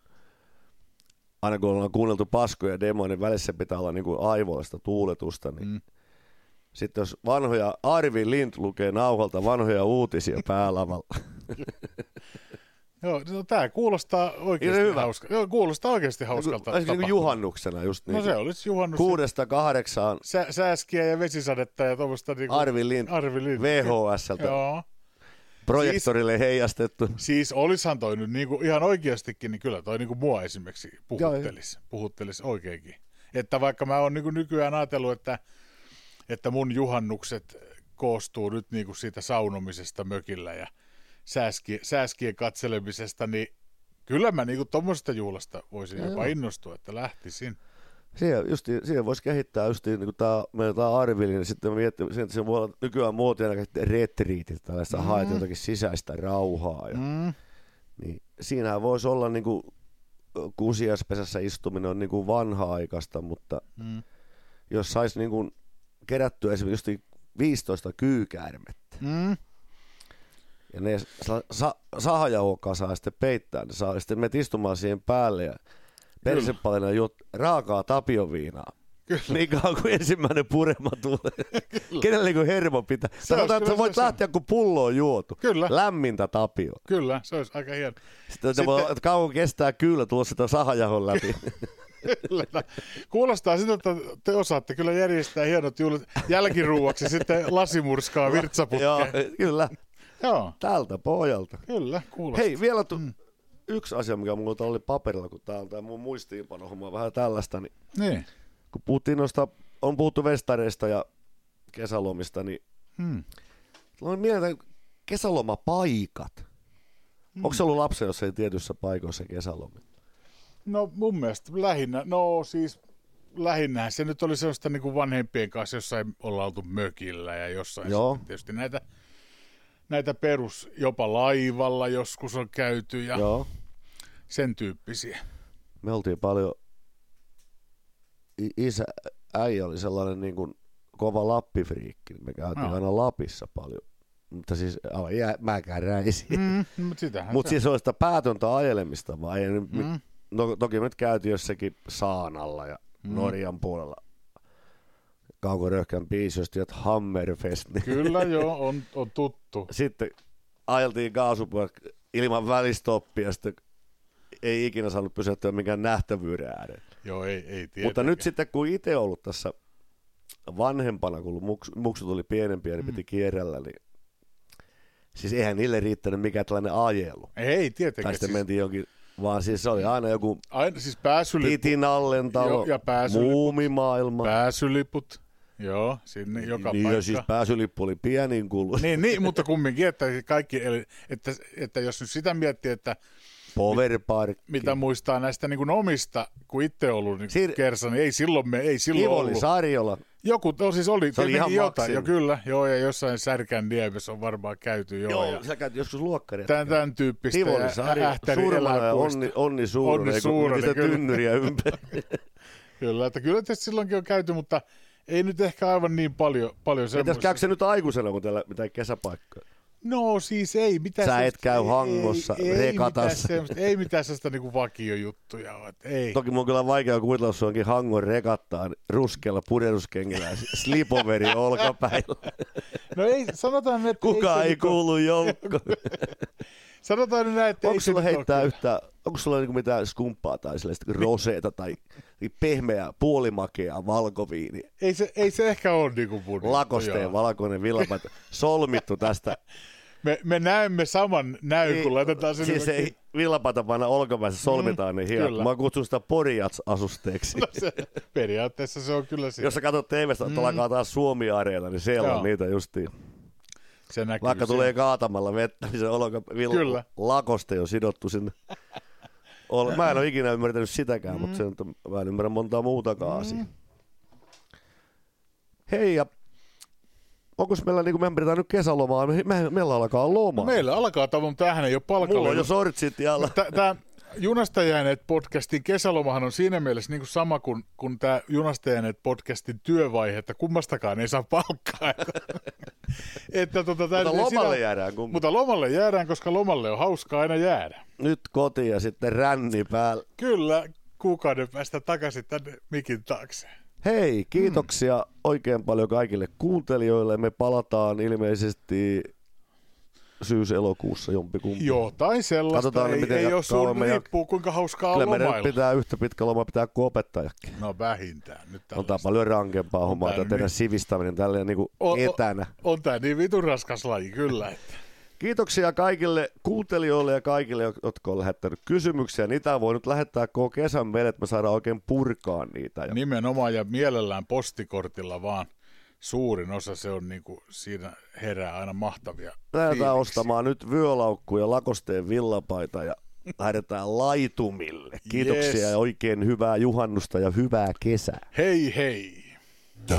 aina kun ollaan kuunneltu paskoja demoja, niin välissä pitää olla niinku aivoista tuuletusta. Niin Mm. Sitten jos vanhoja, Arvi Lind lukee nauhalta vanhoja uutisia päälavalla. [LAUGHS] Joo, no, tämä kuulostaa Niin oikeasti hyvä. hauska. Joo, kuulostaa oikeasti hauskalta. Niinku, niinku tapahtumalta. juhannuksena just niin. No se olisi juhannus. Kuudesta kahdeksaan Sä, sääskiä ja vesisadetta ja tuommoista niinku... Arvi Lind Arvi Lind. VHSltä Joo. Projektorille heijastettu. Siis olishan toi nyt niinku ihan oikeastikin, niin kyllä toi niinku mua esimerkiksi puhuttelisi, puhuttelisi oikeinkin. Että vaikka mä oon niinku nykyään ajatellut, että, että mun juhannukset koostuu nyt niinku siitä saunomisesta mökillä ja sääski, sääskien katselemisesta, niin kyllä mä niinku tuommoisesta juhlasta voisin jopa innostua, että lähtisin. Siihen, just, siihen voisi kehittää just niin kuin tämä, meillä tämä Arvili, niin sitten miettii, että se voi olla nykyään muotia retriitit, tällaista mm. haet jotakin sisäistä rauhaa. Ja, Mm. niin siinähän voisi olla niin kuin, kusiaspesässä istuminen on niin kuin vanha-aikaista, mutta Mm. jos saisi niin kuin kerättyä esimerkiksi just 15 kyykäärmettä, Mm. ja ne sa- sa- sahajauhokaa saa sitten peittää, ne saa sitten me istumaan siihen päälle ja persepalina juot raakaa tapioviinaa. Kyllä. Niin kauan kuin ensimmäinen purema tulee. Kenelle kun hermo pitää. Se Sanotaan, että sä voit se- lähteä, kun pullo on juotu. Kyllä. Lämmintä tapio. Kyllä, se olisi aika hieno. Sitten, Sitten- että kauan kestää kyllä tulla sitä sahajahon läpi. Kyllä. Kuulostaa siltä, että te osaatte kyllä järjestää hienot juhlat jälkiruuaksi sitten lasimurskaa [LAUGHS] Joo, virtsaputkeen. kyllä. Joo, Tältä pohjalta. kyllä, kuulostaa. Hei, vielä tu- mm. Yksi asia, mikä mulla oli paperilla, kun tää on tää mun muistiinpanohomma vähän tällaista, niin Niin. kun puhuttiin noista, on puhuttu vestareista ja kesälomista, niin Hmm. on mieleen kesälomapaikat. Mm. Onko se ollut lapsen jossain tietyssä paikoissa kesälomia? No mun mielestä lähinnä, no siis lähinnä se nyt oli sellaista niin kuin vanhempien kanssa, jossain ollaan oltu mökillä ja jossain Joo. tietysti näitä, näitä perus, jopa laivalla joskus on käyty ja Joo. sen tyyppisiä. Me oltiin paljon, isä, äijä oli sellainen niin kuin kova lappifriikki, niin me käytiin Joo. aina Lapissa paljon. Mutta siis aivan jää, mä käräisin. Mm, mutta sitähän Mutta se siis oli sitä päätöntä ajelemista mm. Mm. no, toki me nyt käytiin jossakin Saanalla ja mm. Norjan puolella Kauko Röhkän biisi, jos tiedät Hammerfest. Niin Kyllä joo, on, on tuttu. sitten ajeltiin kaasupuolella ilman välistoppia, sitten ei ikinä saanut pysähtyä mikään nähtävyyden ääreen. Joo, ei, ei tietenkään. Mutta nyt sitten, kun itse ollut tässä vanhempana, kun muksu, muksu tuli pienempiä, niin piti kierrellä, niin siis eihän niille riittänyt mikään tällainen ajelu. Ei tietenkään. Tai sitten siis, mentiin jonkin, vaan siis se oli aina joku aina, siis pääsyliput, Titin Allentalo, Joo, ja pääsyliput. muumimaailma. pääsyliput, joo, sinne joka niin, paikka. ja siis pääsylippu oli pienin kulu. niin, niin, mutta kumminkin, että kaikki, eli, että, että jos nyt sitä miettii, että Park. mitä muistaa näistä niin kuin omista, kun itse ollut niin Siir- kersa, niin ei silloin, me, ei silloin Ivo oli ollut. Sarjola. Joku, no siis oli, Se oli ihan jotain, jo kyllä, joo, ja jossain Särkän niemessä on varmaan käyty, joo, Joo, ja sä käyt joskus luokkaria. tämän, tämän tyyppistä, Tivoli ja Sarjola. Onni, Onni Onni kun Suurunen, sitä tynnyriä ympäri. [LAUGHS] Kyllä, että kyllä tietysti silloinkin on käyty, mutta ei nyt ehkä aivan niin paljon, paljon Mitäs semmoisia. käykö se nyt aikuisena, kun täällä mitään kesäpaikkaa? No siis ei mitään Sä et käy ei- Hangossa ei, ei, rekatassa. mitään ei mitään sellaista niinku vakiojuttuja ole, että ei. Toki mun on kyllä vaikea kuvitella, jos onkin Hangon rekattaan ruskealla puderuskengillä [LAUGHS] ja slipoveri olkapäillä. No ei, sanotaan, että Kukaan se ei nyt ole- kuulu joukkoon. [LAUGHS] Sanotaan nyt näin, että Onko ei sulla nyt heittää yhtään, onko sulla niinku mitään skumppaa tai sellaista roseeta tai pehmeää, puolimakeaa valkoviiniä? Ei se, ei se ehkä ole niinku mun Lakosteen joo. valkoinen villapaita, solmittu tästä. Me, me näemme saman näyn, kun laitetaan sinne. siis ei villapaita panna olkapäässä, solmitaan niin. Mm, kyllä. Mä kutsun sitä Porjats-asusteeksi. se, periaatteessa se on kyllä se. Jos sä katsot TVstä, että alkaa taas Suomi-areena, niin siellä Mm. Joo. on niitä justiin. se näkyy Vaikka siellä. tulee kaatamalla vettä, niin se olka, vill- lakoste on sidottu sinne. Ol- mä en ole ikinä ymmärtänyt sitäkään, Mm. mutta se, on- mä en ymmärrä montaa muutakaan asiaa. Hei, ja onko meillä, niin kuin me pidetään nyt kesälomaa, me, me, meillä alkaa loma. No meillä alkaa tavoin, mutta tämähän ei ole Mulla on jo sortsit ja alla. Tämä Junasta jääneet podcastin kesälomahan on siinä mielessä niin kuin sama kuin, kuin tämä Junasta jääneet podcastin työvaihe, että kummastakaan ei saa palkkaa. [LAUGHS] että tota, Mutta lomalle sinä- jäädään kumman. Mutta lomalle jäädään, koska lomalle on hauskaa aina jäädä. Nyt kotiin ja sitten ränni päällä. Kyllä, kuukauden päästä takaisin tänne mikin taakse. Hei, kiitoksia Mm. oikein paljon kaikille kuuntelijoille. Me palataan ilmeisesti syys-elokuussa jompikumpi. Jotain sellaista. Katsotaan, ei, miten ei ole sun, riippuu kuinka hauskaa Kyllä on meidän pitää yhtä pitkä loma pitää kuin opettajakin. No vähintään. Nyt On tää tällaista. paljon rankempaa hommaa, tää tämä teidän niin. sivistäminen tälleen niin kuin O- o- etänä. On tää niin vitun raskas laji, kyllä. [LAUGHS] Että. Kiitoksia kaikille kuuntelijoille ja kaikille, jotka on lähettänyt kysymyksiä. Niitä voi nyt lähettää koko kesän meille, että me saadaan oikein purkaa niitä. Nimenomaan ja mielellään postikortilla vaan. Suurin osa se on niin kuin, siinä herää aina mahtavia lähdetään ostamaan nyt vyölaukku ja lakosteen villapaita ja lähdetään laitumille. Kiitoksia Yes. ja oikein hyvää juhannusta ja hyvää kesää. Hei hei! Da